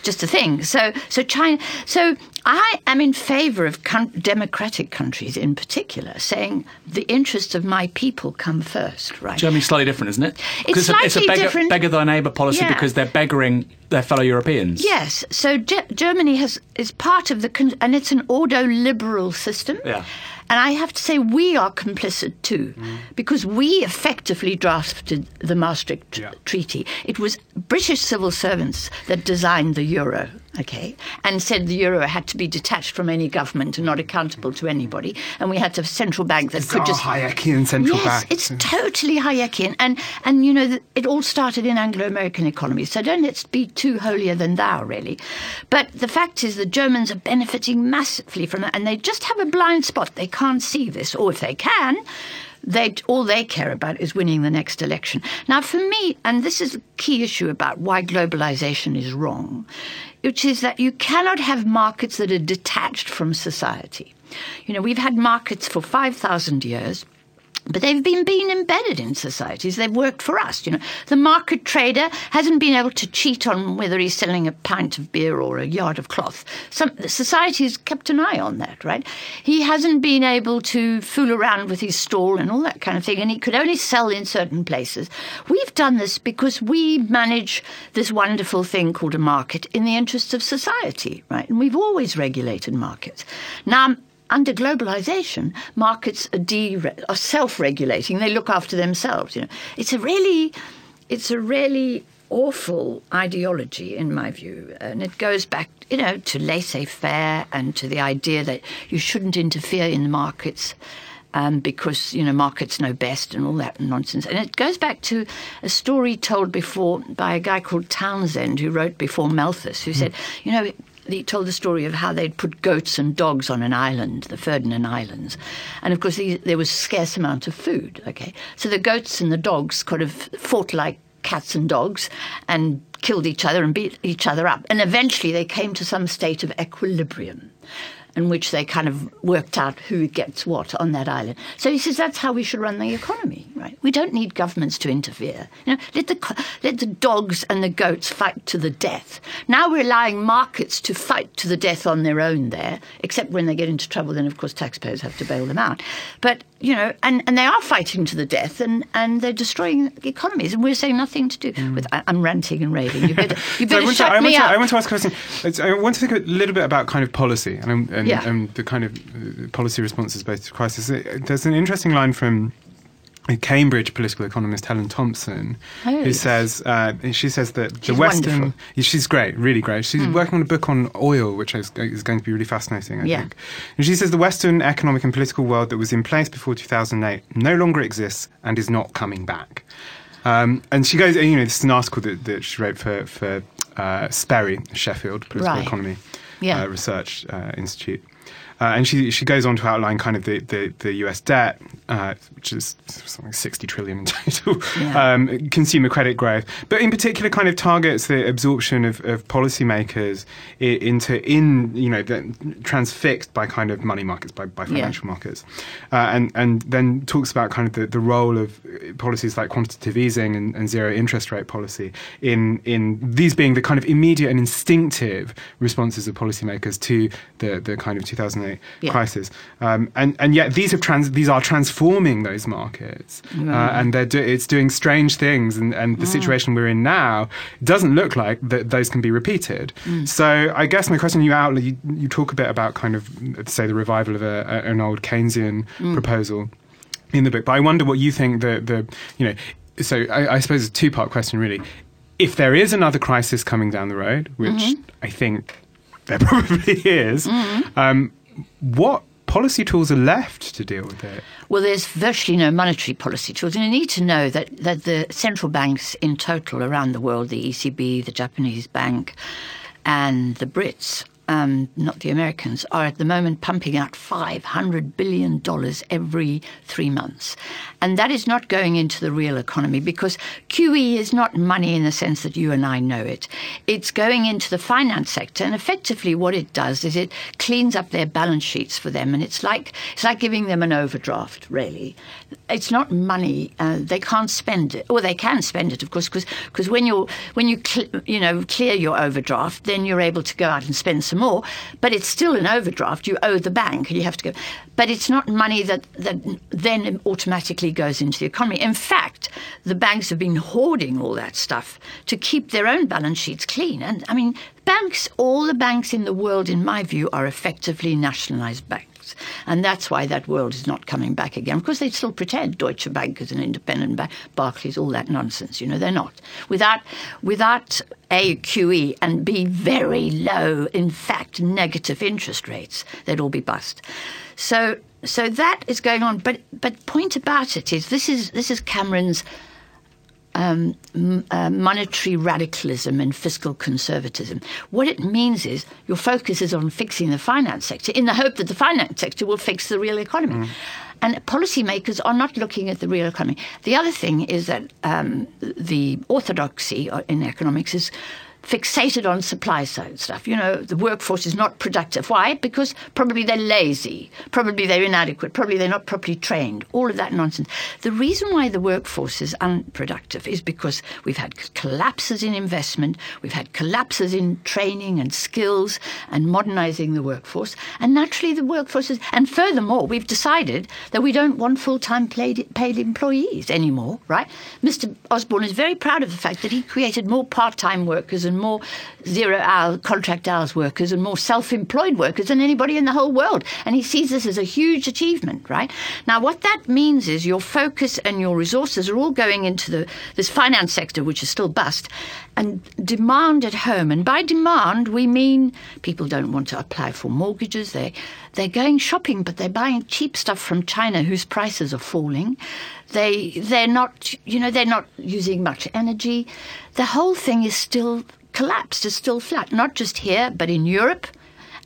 just a thing. So, so China. So I am in favour of democratic countries, in particular, saying the interests of my people come first. Right? Germany's slightly different, isn't it? It's 'Cause it's a slightly beggar, different. beggar thy neighbour policy Yeah. because they're beggaring their fellow Europeans. Yes. So Ge- Germany has is part of the con- and it's an ordo-liberal system. Yeah. And I have to say we are complicit too, because we effectively drafted the Maastricht Yeah. Treaty. It was British civil servants that designed the euro, okay, and said the euro had to be detached from any government and not accountable to anybody, and we had to have a central bank that could just Hayekian central yes, bank. it's totally Hayekian, and and you know it all started in Anglo-American economies. So don't let's be too holier than thou, really. But the fact is, the Germans are benefiting massively from it, and they just have a blind spot. They can't see this, or if they can. They, all they care about is winning the next election. Now, for me, and this is a key issue about why globalization is wrong, which is that you cannot have markets that are detached from society. You know, we've had markets for 5,000 years. But they've been being embedded in societies. They've worked for us. You know, the market trader hasn't been able to cheat on whether he's selling a pint of beer or a yard of cloth. Some society has kept an eye on that, right? He hasn't been able to fool around with his stall and all that kind of thing, and he could only sell in certain places. We've done this because we manage this wonderful thing called a market in the interests of society, right? And we've always regulated markets. Now under globalization, markets are, de- are self-regulating. They look after themselves. You know, it's a really, it's a really awful ideology in my view, and it goes back, you know, to laissez-faire and to the idea that you shouldn't interfere in the markets. Um, because you know markets know best and all that nonsense, and it goes back to a story told before by a guy called Townsend who wrote before Malthus, who said, you know, he told the story of how they'd put goats and dogs on an island, the Ferdinand Islands, and of course there was scarce amount of food. Okay, so the goats and the dogs kind of fought like cats and dogs and killed each other and beat each other up, and eventually they came to some state of equilibrium. In which they kind of worked out who gets what on that island. So he says that's how we should run the economy, right? We don't need governments to interfere. You know, let the let the dogs and the goats fight to the death. Now we're allowing markets to fight to the death on their own there, except when they get into trouble, then of course taxpayers have to bail them out. But you know, and, and they are fighting to the death, and, and they're destroying economies, and we're saying nothing to do with. I, I'm ranting and raving. You better you So I want, to, shut I, want me to, up. I want to ask a question. I want to think a little bit about kind of policy and, and, Yeah. and the kind of uh, policy responses both to crisis. There's an interesting line from Cambridge political economist Helen Thompson, Oh, who says uh, she says that the Western wonderful. She's great, really great. She's working on a book on oil, which is, is going to be really fascinating. I Yeah. think. And she says the Western economic and political world that was in place before 2008 no longer exists and is not coming back. Um, and she goes, you know, this is an article that, that she wrote for for uh, SPERI Sheffield Political Right. Economy Yeah. uh, Research uh, Institute. Uh, and she she goes on to outline kind of the, the, the US debt, uh, which is something 60 trillion in total, Yeah. um, consumer credit growth, but in particular kind of targets the absorption of, of policymakers into in you know the, transfixed by kind of money markets by, by financial markets, uh, and and then talks about kind of the, the role of policies like quantitative easing and, and zero interest rate policy in in these being the kind of immediate and instinctive responses of policymakers to the the kind of 2008 Yeah. crisis, um, and and yet these have trans these are transforming those markets, uh, and they're do- it's doing strange things, and, and the situation we're in now doesn't look like that those can be repeated. So I guess my question you outline you, you talk a bit about kind of say the revival of a, a, an old Keynesian proposal in the book, but I wonder what you think the the you know. So I, I suppose it's a two part question really. If there is another crisis coming down the road, which I think there probably is, um, what policy tools are left to deal with it? Well, there's virtually no monetary policy tools. And you need to know that, that the central banks in total around the world, the ECB, the Japanese bank, and the Brits, um, not the Americans, are at the moment pumping out $500 billion every three months. And that is not going into the real economy because QE is not money in the sense that you and I know it. It's going into the finance sector. And effectively, what it does is it cleans up their balance sheets for them. And it's like, it's like giving them an overdraft, really. It's not money. Uh, they can't spend it. Or they can spend it, of course, because when, you're, when you, cl- you know, clear your overdraft, then you're able to go out and spend some more. But it's still an overdraft. You owe the bank and you have to go. But it's not money that, that then automatically goes into the economy. In fact, the banks have been hoarding all that stuff to keep their own balance sheets clean. And I mean, banks, all the banks in the world, in my view, are effectively nationalized banks. And that's why that world is not coming back again. Because they still pretend Deutsche Bank is an independent bank, Barclays, all that nonsense. You know, they're not. Without, without A, QE, and B, very low, in fact, negative interest rates, they'd all be bust. So, so that is going on. But, but point about it is this is, this is Cameron's um, uh, monetary radicalism and fiscal conservatism. What it means is your focus is on fixing the finance sector in the hope that the finance sector will fix the real economy. And policymakers are not looking at the real economy. The other thing is that um, the orthodoxy in economics is fixated on supply side stuff. You know, the workforce is not productive. Why? Because probably they're lazy, probably they're inadequate, probably they're not properly trained, all of that nonsense. The reason why the workforce is unproductive is because we've had collapses in investment, we've had collapses in training and skills and modernizing the workforce, and naturally the workforce is, and furthermore, we've decided that we don't want full time paid, paid employees anymore, right? Mr. Osborne is very proud of the fact that he created more part time workers and more zero hour contract hours workers and more self employed workers than anybody in the whole world. And he sees this as a huge achievement, right? Now, what that means is your focus and your resources are all going into the, this finance sector, which is still bust, and demand at home. And by demand, we mean people don't want to apply for mortgages. They, they're going shopping, but they're buying cheap stuff from China whose prices are falling. They, they're not, you know, they're not using much energy. The whole thing is still collapsed, is still flat, not just here, but in Europe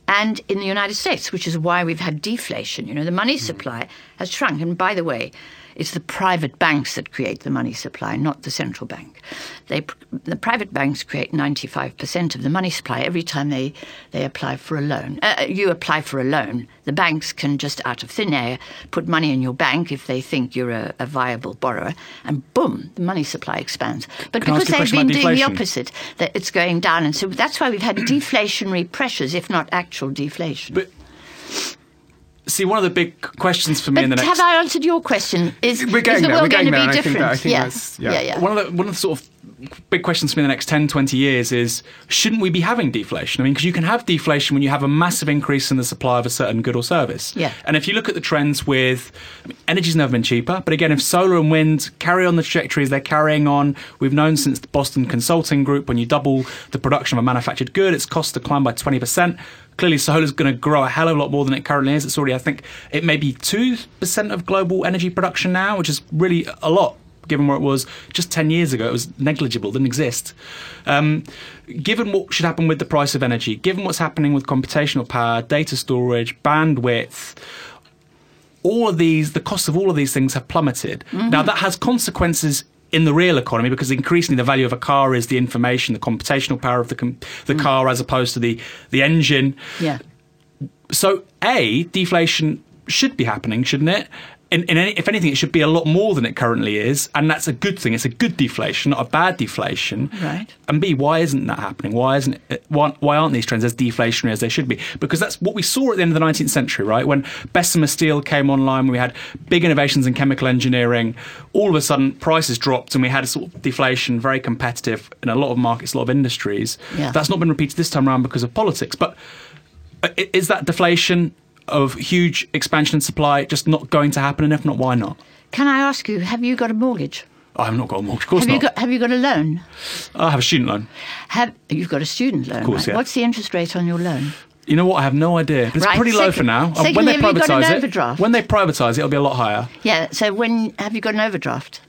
and in the United States, which is why we've had deflation. You know, the money hmm. supply has shrunk. And by the way, it's the private banks that create the money supply, not the central bank. They, the private banks create 95% of the money supply every time they, they apply for a loan. Uh, you apply for a loan, the banks can just out of thin air put money in your bank if they think you're a, a viable borrower, and boom, the money supply expands. But Can because you they've been about doing the opposite, that it's going down. And so that's why we've had deflationary pressures, if not actual deflation. But see, one of the big questions for me in the But next have I answered your question? Is, We're is the there, world we're getting going to there, be and I think different? that- I think yeah. yeah. yeah, yeah. one of the one of the sort of big question to me in the next 10, 20 years is shouldn't we be having deflation? I mean, because you can have deflation when you have a massive increase in the supply of a certain good or service. Yeah. And if you look at the trends with, I mean, energy's never been cheaper, but again, if solar and wind carry on the trajectories they're carrying on, we've known since the Boston Consulting Group, when you double the production of a manufactured good, its cost decline by 20%. Clearly, solar's going to grow a hell of a lot more than it currently is. It's already, I think, it may be 2% of global energy production now, which is really a lot given where it was just 10 years ago. It was negligible, didn't exist. Um, given what should happen with the price of energy, given what's happening with computational power, data storage, bandwidth, all of these, the costs of all of these things have plummeted. Mm-hmm. Now, that has consequences in the real economy because increasingly the value of a car is the information, the computational power of the, com- the car as opposed to the, the engine. Yeah. So, A, deflation should be happening, shouldn't it? In, in any, if anything, it should be a lot more than it currently is, and that's a good thing. It's a good deflation, not a bad deflation. Right. And B, why isn't that happening? Why isn't it, why, why aren't these trends as deflationary as they should be? Because that's what we saw at the end of the 19th century, right? When Bessemer steel came online, we had big innovations in chemical engineering. All of a sudden, prices dropped, and we had a sort of deflation, very competitive in a lot of markets, a lot of industries. Yeah. That's not been repeated this time around because of politics, but uh, is that deflation of huge expansion in supply just not going to happen? And if not, why not? Can I ask you, have you got a mortgage? I have not got a mortgage. Of course Have not. you got have you got a loan? I have a student loan. Have you've got a student loan? Of course, right? yeah. What's the interest rate on your loan? You know what? I have no idea. But it's Right, pretty low for now. Uh, secondly, when they have you got an privatise it, overdraft? when they privatise it, it'll be a lot higher. Yeah. So when have you got an overdraft?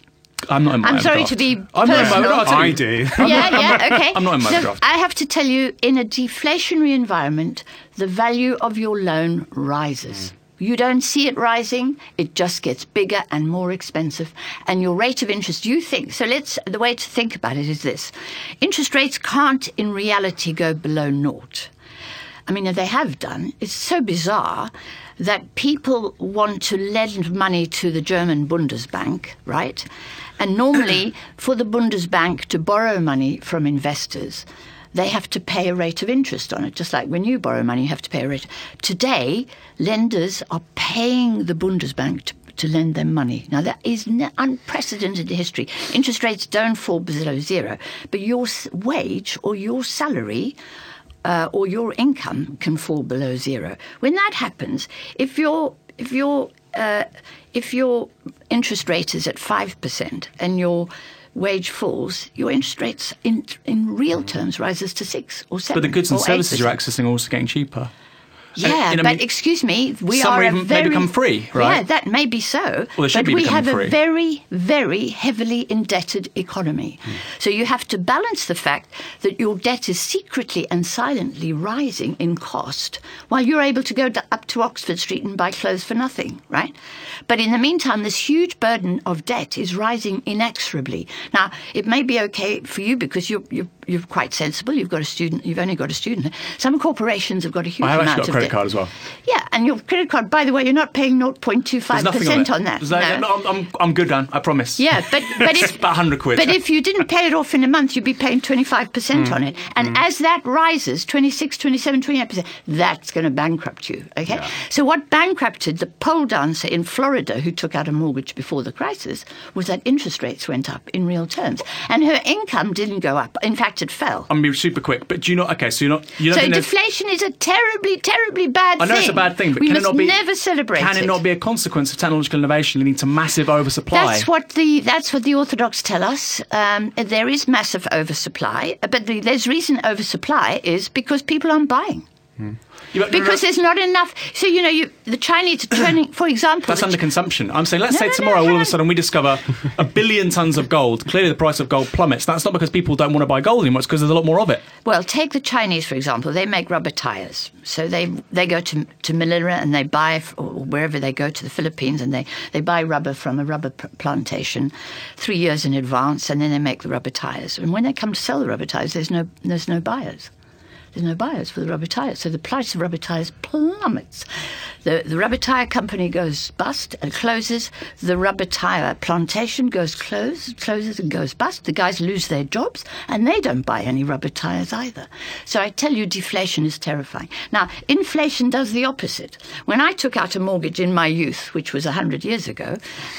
I'm not in my I'm sorry overdraft. to be I'm not in my personal. I'll tell I you. do. yeah, yeah, okay. I'm not in my so overdraft. I have to tell you, in a deflationary environment, the value of your loan rises. Mm. You don't see it rising, it just gets bigger and more expensive. And your rate of interest, you think, so let's, the way to think about it is this interest rates can't in reality go below naught. I mean, they have done. It's so bizarre that people want to lend money to the German Bundesbank, right? And normally, for the Bundesbank to borrow money from investors, they have to pay a rate of interest on it, just like when you borrow money, you have to pay a rate. Today, lenders are paying the Bundesbank to to lend them money. Now, that is unprecedented in history. Interest rates don't fall below zero, but your wage or your salary uh, or your income can fall below zero. When that happens, if your if your uh, if your interest rate is at five percent and your wage falls, your interest rates in in real terms rises to six or seven. But the goods and services you're accessing are also getting cheaper. Yeah, and I but mean, excuse me, we some are even- may become free, right? Yeah, that may be so. Well, but we have free. a very, very heavily indebted economy. So you have to balance the fact that your debt is secretly and silently rising in cost, while you're able to go d- up to Oxford Street and buy clothes for nothing, right? But in the meantime, this huge burden of debt is rising inexorably. Now, it may be okay for you because you're you're, you're quite sensible. You've got a student. You've only got a student. Some corporations have got a huge amount of. I have actually got a credit debt. card as well. Yeah, and your credit card, by the way, you're not paying 0.25% There's nothing on, on that. There's no- No. I'm, I'm, good, Dan. I promise. Yeah, but but It's if about 100 quid. But if you didn't pay it off in a month, you'd be paying 25% Hmm. on it. And as that rises, 26, 27, 28%, that's going to bankrupt you. Okay? So what bankrupted the pole dancer in Florida who took out a mortgage before the crisis was that interest rates went up in real terms. And her income didn't go up. In fact, it fell. I'm be super quick. But do you not? Okay, so you're not. You don't So deflation is a terribly, terribly bad I know thing. it's a bad thing, but we can must it not be? never celebrate Can it, not be a consequence of technological innovation leading to massive oversupply? That's what the that's what the Orthodox tell us. Um, there is massive oversupply, but the, there's reason oversupply is because people aren't buying. Yeah, Because there's not enough. So you know, you, the Chinese are turning, for example. That's under consumption. I'm saying, let's No, say no, no, tomorrow, all of a sudden, we discover a billion tons of gold. Clearly, the price of gold plummets. That's not because people don't want to buy gold anymore. It's because there's a lot more of it. Well, take the Chinese for example. They make rubber tires. So they they go to to Manila and they buy or wherever they go to the Philippines and they they buy rubber from a rubber plantation three years in advance and then they make the rubber tires. And when they come to sell the rubber tires, there's no there's no buyers. There's no buyers for the rubber tires, so the price of rubber tires plummets. The, the rubber tire company goes bust and closes. The rubber tire plantation goes close, closes and goes bust. The guys lose their jobs, and they don't buy any rubber tires either. So I tell you, deflation is terrifying. Now, inflation does the opposite. When I took out a mortgage in my youth, which was hundred years ago.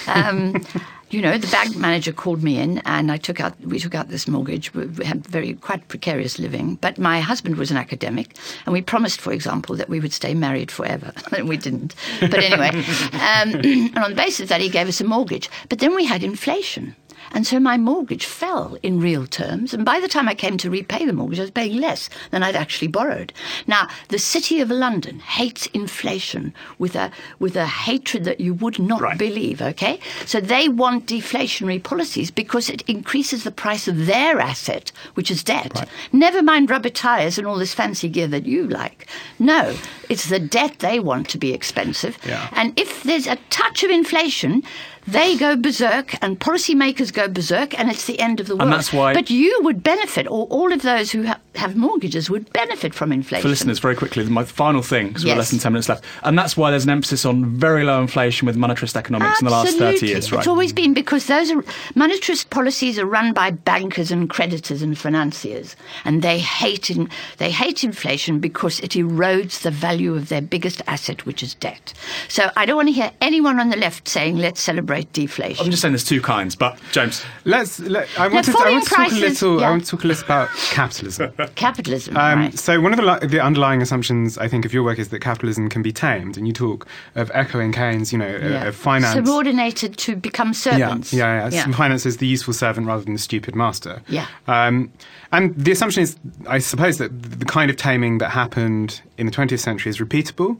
Um, you know, the bank manager called me in, and I took out. We took out this mortgage. We had very quite precarious living, but my husband was an academic, and we promised, for example, that we would stay married forever, we didn't. But anyway, um, and on the basis of that, he gave us a mortgage. But then we had inflation. And so my mortgage fell in real terms. And by the time I came to repay the mortgage, I was paying less than I'd actually borrowed. Now, the City of London hates inflation with a, with a hatred that you would not Right. believe, okay? So they want deflationary policies because it increases the price of their asset, which is debt. Never mind rubber tires and all this fancy gear that you like. No, it's the debt they want to be expensive. Yeah. And if there's a touch of inflation, they go berserk and policymakers go berserk and it's the end of the world. that's why- But you would benefit, or all of those who ha- have mortgages would benefit from inflation. For listeners, very quickly, my final thing, because we've less than 10 minutes left. And that's why there's an emphasis on very low inflation with monetarist economics in the last 30 years, right? It's always been because those are monetarist policies are run by bankers and creditors and financiers, and they hate in, they hate inflation because it erodes the value of their biggest asset, which is debt. So I don't want to hear anyone on the left saying let's celebrate deflation. I'm just saying there's two kinds, but James, Let's. Let, I want to. I want to talk a little. yeah. I want to talk a little about capitalism. Capitalism, Um, right? So one of the, the underlying assumptions I think of your work is that capitalism can be tamed, and you talk of echoing Keynes, you know, uh, Yeah. of finance. Subordinated to become yeah, servants. yeah, yeah. Finance is the useful servant rather than the stupid master. Yeah. Um, and the assumption is, I suppose, that the kind of taming that happened in the 20th century is repeatable.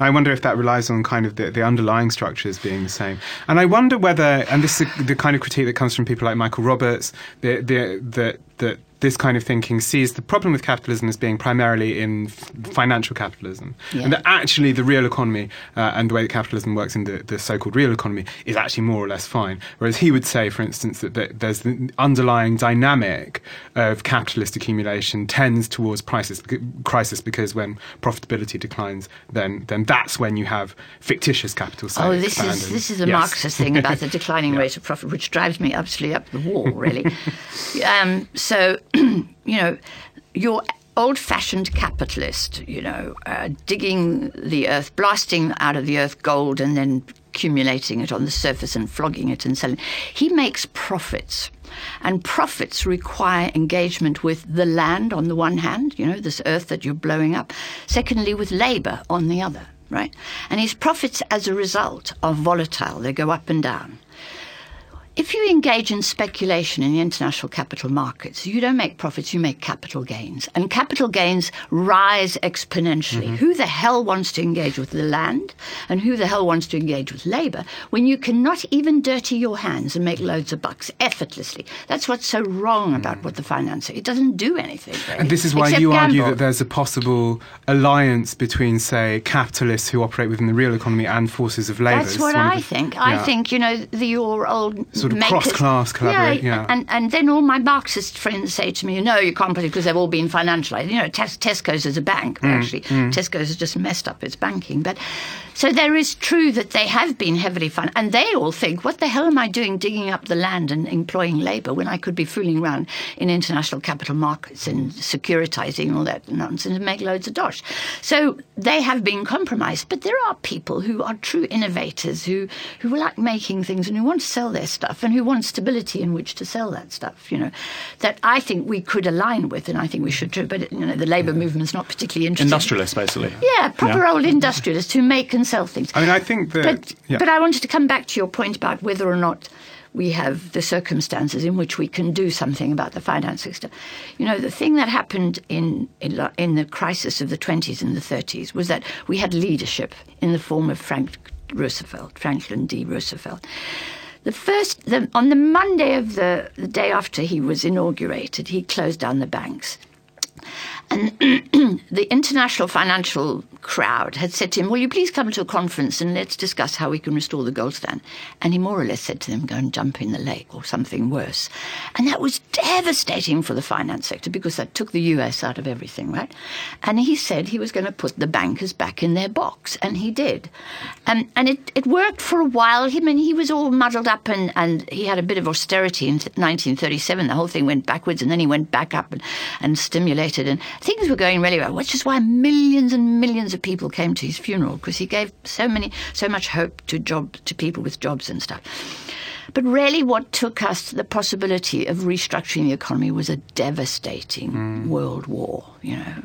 I wonder if that relies on kind of the, the underlying structures being the same. And I wonder whether, and this is the kind of critique that comes from people like Michael Roberts, the, the, the, that this kind of thinking sees the problem with capitalism as being primarily in f- financial capitalism. Yeah. And that actually the real economy uh, and the way that capitalism works in the, the so-called real economy is actually more or less fine. Whereas he would say, for instance, that, that there's the underlying dynamic of capitalist accumulation tends towards crisis, crisis because when profitability declines, then then that's when you have fictitious capital. say, Oh, this is this is a Yes. Marxist thing about the declining rate of profit, which drives me absolutely up the wall, really. um, so, you know, your old-fashioned capitalist, you know, uh, digging the earth, blasting out of the earth gold, and then accumulating it on the surface and flogging it and selling. He makes profits. And profits require engagement with the land on the one hand, you know, this earth that you're blowing up. Secondly, with labor on the other, right? And his profits as a result are volatile, they go up and down. If you engage in speculation in the international capital markets, you don't make profits, you make capital gains. And capital gains rise exponentially. Mm-hmm. Who the hell wants to engage with the land? And who the hell wants to engage with labor when you cannot even dirty your hands and make loads of bucks effortlessly? That's what's so wrong mm. about what the finance It doesn't do anything. Really, And this is why you argue that there's a possible alliance between, say, capitalists who operate within the real economy and forces of labour. That's what I think. I think you know the your old Sort of cross-class collaborate, yeah. And and then all my Marxist friends say to me, no, you can't put it because they've all been financialized. You know, Tes- Tesco's is a bank, Mm, actually Tesco's has just messed up its banking. But so there is true that they have been heavily funded, and they all think, what the hell am I doing, digging up the land and employing labour when I could be fooling around in international capital markets and securitizing and all that nonsense and make loads of dosh. So they have been compromised, but there are people who are true innovators who who like making things and who want to sell their stuff and who want stability in which to sell that stuff. You know, that I think we could align with, and I think we should too. But you know, the labour movement's not particularly interested. industrialists, basically. Yeah, proper Yeah. old industrialists who make and sell things. I mean, I think that. But, yeah. but I wanted to come back to your point about whether or not we have the circumstances in which we can do something about the finance system. You know, the thing that happened in, in, in the crisis of the 20s and the 30s was that we had leadership in the form of Frank Roosevelt, Franklin D. Roosevelt. The first, the, on the Monday of the, the day after he was inaugurated, he closed down the banks. And the international financial crowd had said to him, Will you please come to a conference and let's discuss how we can restore the gold standard? And he more or less said to them, Go and jump in the lake or something worse. And that was devastating for the finance sector because that took the US out of everything, right? And he said he was going to put the bankers back in their box, and he did. Um, and it, it worked for a while. I mean, he was all muddled up and, and he had a bit of austerity in 1937. The whole thing went backwards, and then he went back up and, and stimulated, and things were going really well, which is why millions and millions of people came to his funeral because he gave so many, so much hope to job to people with jobs and stuff. But really, what took us to the possibility of restructuring the economy was a devastating hmm. world war, you know.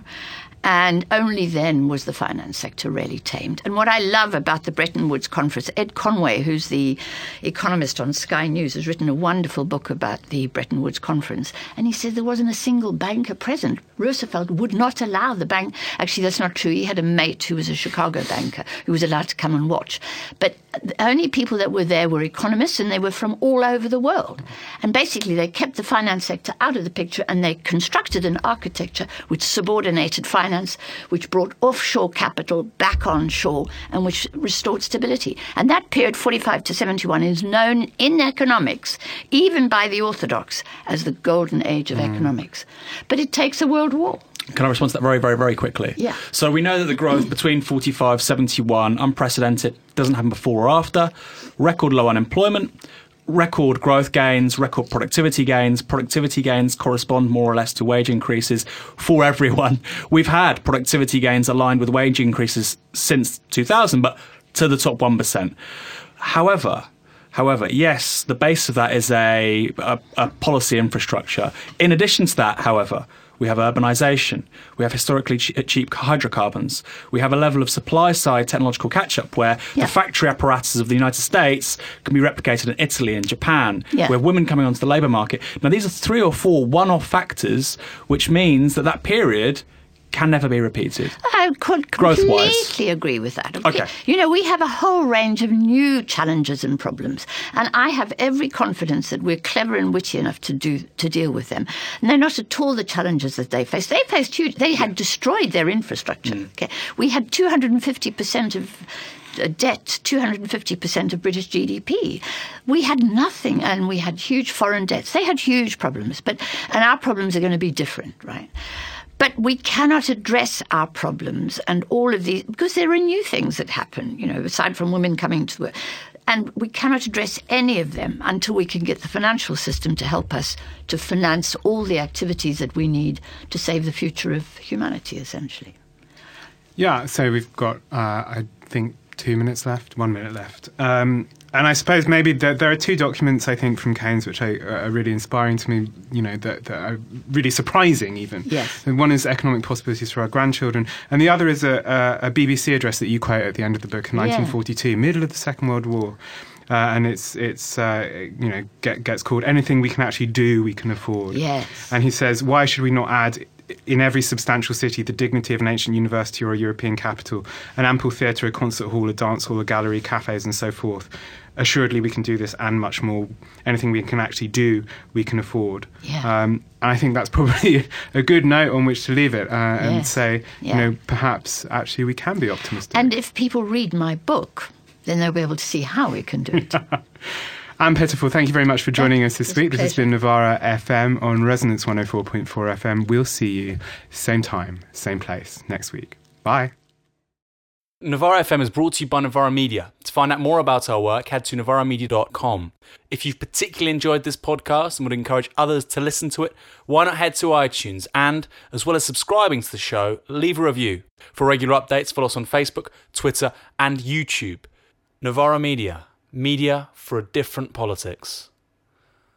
And only then was the finance sector really tamed. And what I love about the Bretton Woods Conference, Ed Conway, who's the economist on Sky News, has written a wonderful book about the Bretton Woods Conference. And he said there wasn't a single banker present. Roosevelt would not allow the bank. Actually, that's not true. He had a mate who was a Chicago banker who was allowed to come and watch. But the only people that were there were economists, and they were from all over the world. And basically, they kept the finance sector out of the picture and they constructed an architecture which subordinated finance which brought offshore capital back onshore and which restored stability. And that period, 45 to 71, is known in economics, even by the orthodox, as the golden age of mm. economics. But it takes a world war. Can I respond to that very, very, very quickly? Yeah. So we know that the growth between 45, 71, unprecedented, doesn't happen before or after, record low unemployment, record growth gains, record productivity gains. Productivity gains correspond more or less to wage increases for everyone. We've had productivity gains aligned with wage increases since 2000, but to the top 1%. However, However, yes, the base of that is a, a, a policy infrastructure. In addition to that, however, we have urbanization. We have historically uh, cheap hydrocarbons. We have a level of supply side technological catch up where yeah. the factory apparatus of the United States can be replicated in Italy and Japan. Yeah. We have women coming onto the labour market. Now, these are three or four one off factors, which means that that period can never be repeated. I could completely agree with that. Okay. You know, we have a whole range of new challenges and problems, and I have every confidence that we're clever and witty enough to do to deal with them. And they're not at all the challenges that they faced. They faced huge. They had destroyed their infrastructure. Mm. Okay, we had 250 percent of uh, debt, 250% of British GDP. We had nothing and we had huge foreign debts. They had huge problems, but and our problems are going to be different, right? But we cannot address our problems and all of these because there are new things that happen, you know, aside from women coming to work. And we cannot address any of them until we can get the financial system to help us to finance all the activities that we need to save the future of humanity, essentially. Yeah, so we've got, uh, I think, two minutes left, one minute left. Um, and I suppose maybe there, there, are two documents I think from Keynes which are, are really inspiring to me. You know that, that, are really surprising even. Yes. One is economic possibilities for our grandchildren, and the other is a, a, a BBC address that you quote at the end of the book in 1942, yeah. middle of the Second World War. Uh, and it's it's uh, you know get, gets called anything we can actually do we can afford. Yes. And he says, why should we not add in every substantial city the dignity of an ancient university or a European capital, an ample theatre, a concert hall, a dance hall, a gallery, cafes, and so forth. Assuredly, we can do this and much more. Anything we can actually do, we can afford. Yeah. Um, and I think that's probably a good note on which to leave it uh, and yes. say, yeah. you know, perhaps actually we can be optimistic. And if people read my book, then they'll be able to see how we can do it. Ann Pettifor, thank you very much for joining us this week. This has been Novara FM on Resonance 104.4 FM. We'll see you same time, same place next week. Bye. Novara FM is brought to you by Novara Media. To find out more about our work, head to novaramedia.com. If you've particularly enjoyed this podcast and would encourage others to listen to it, why not head to iTunes and, as well as subscribing to the show, leave a review. For regular updates, follow us on Facebook, Twitter, and YouTube. Novara Media Media for a different politics.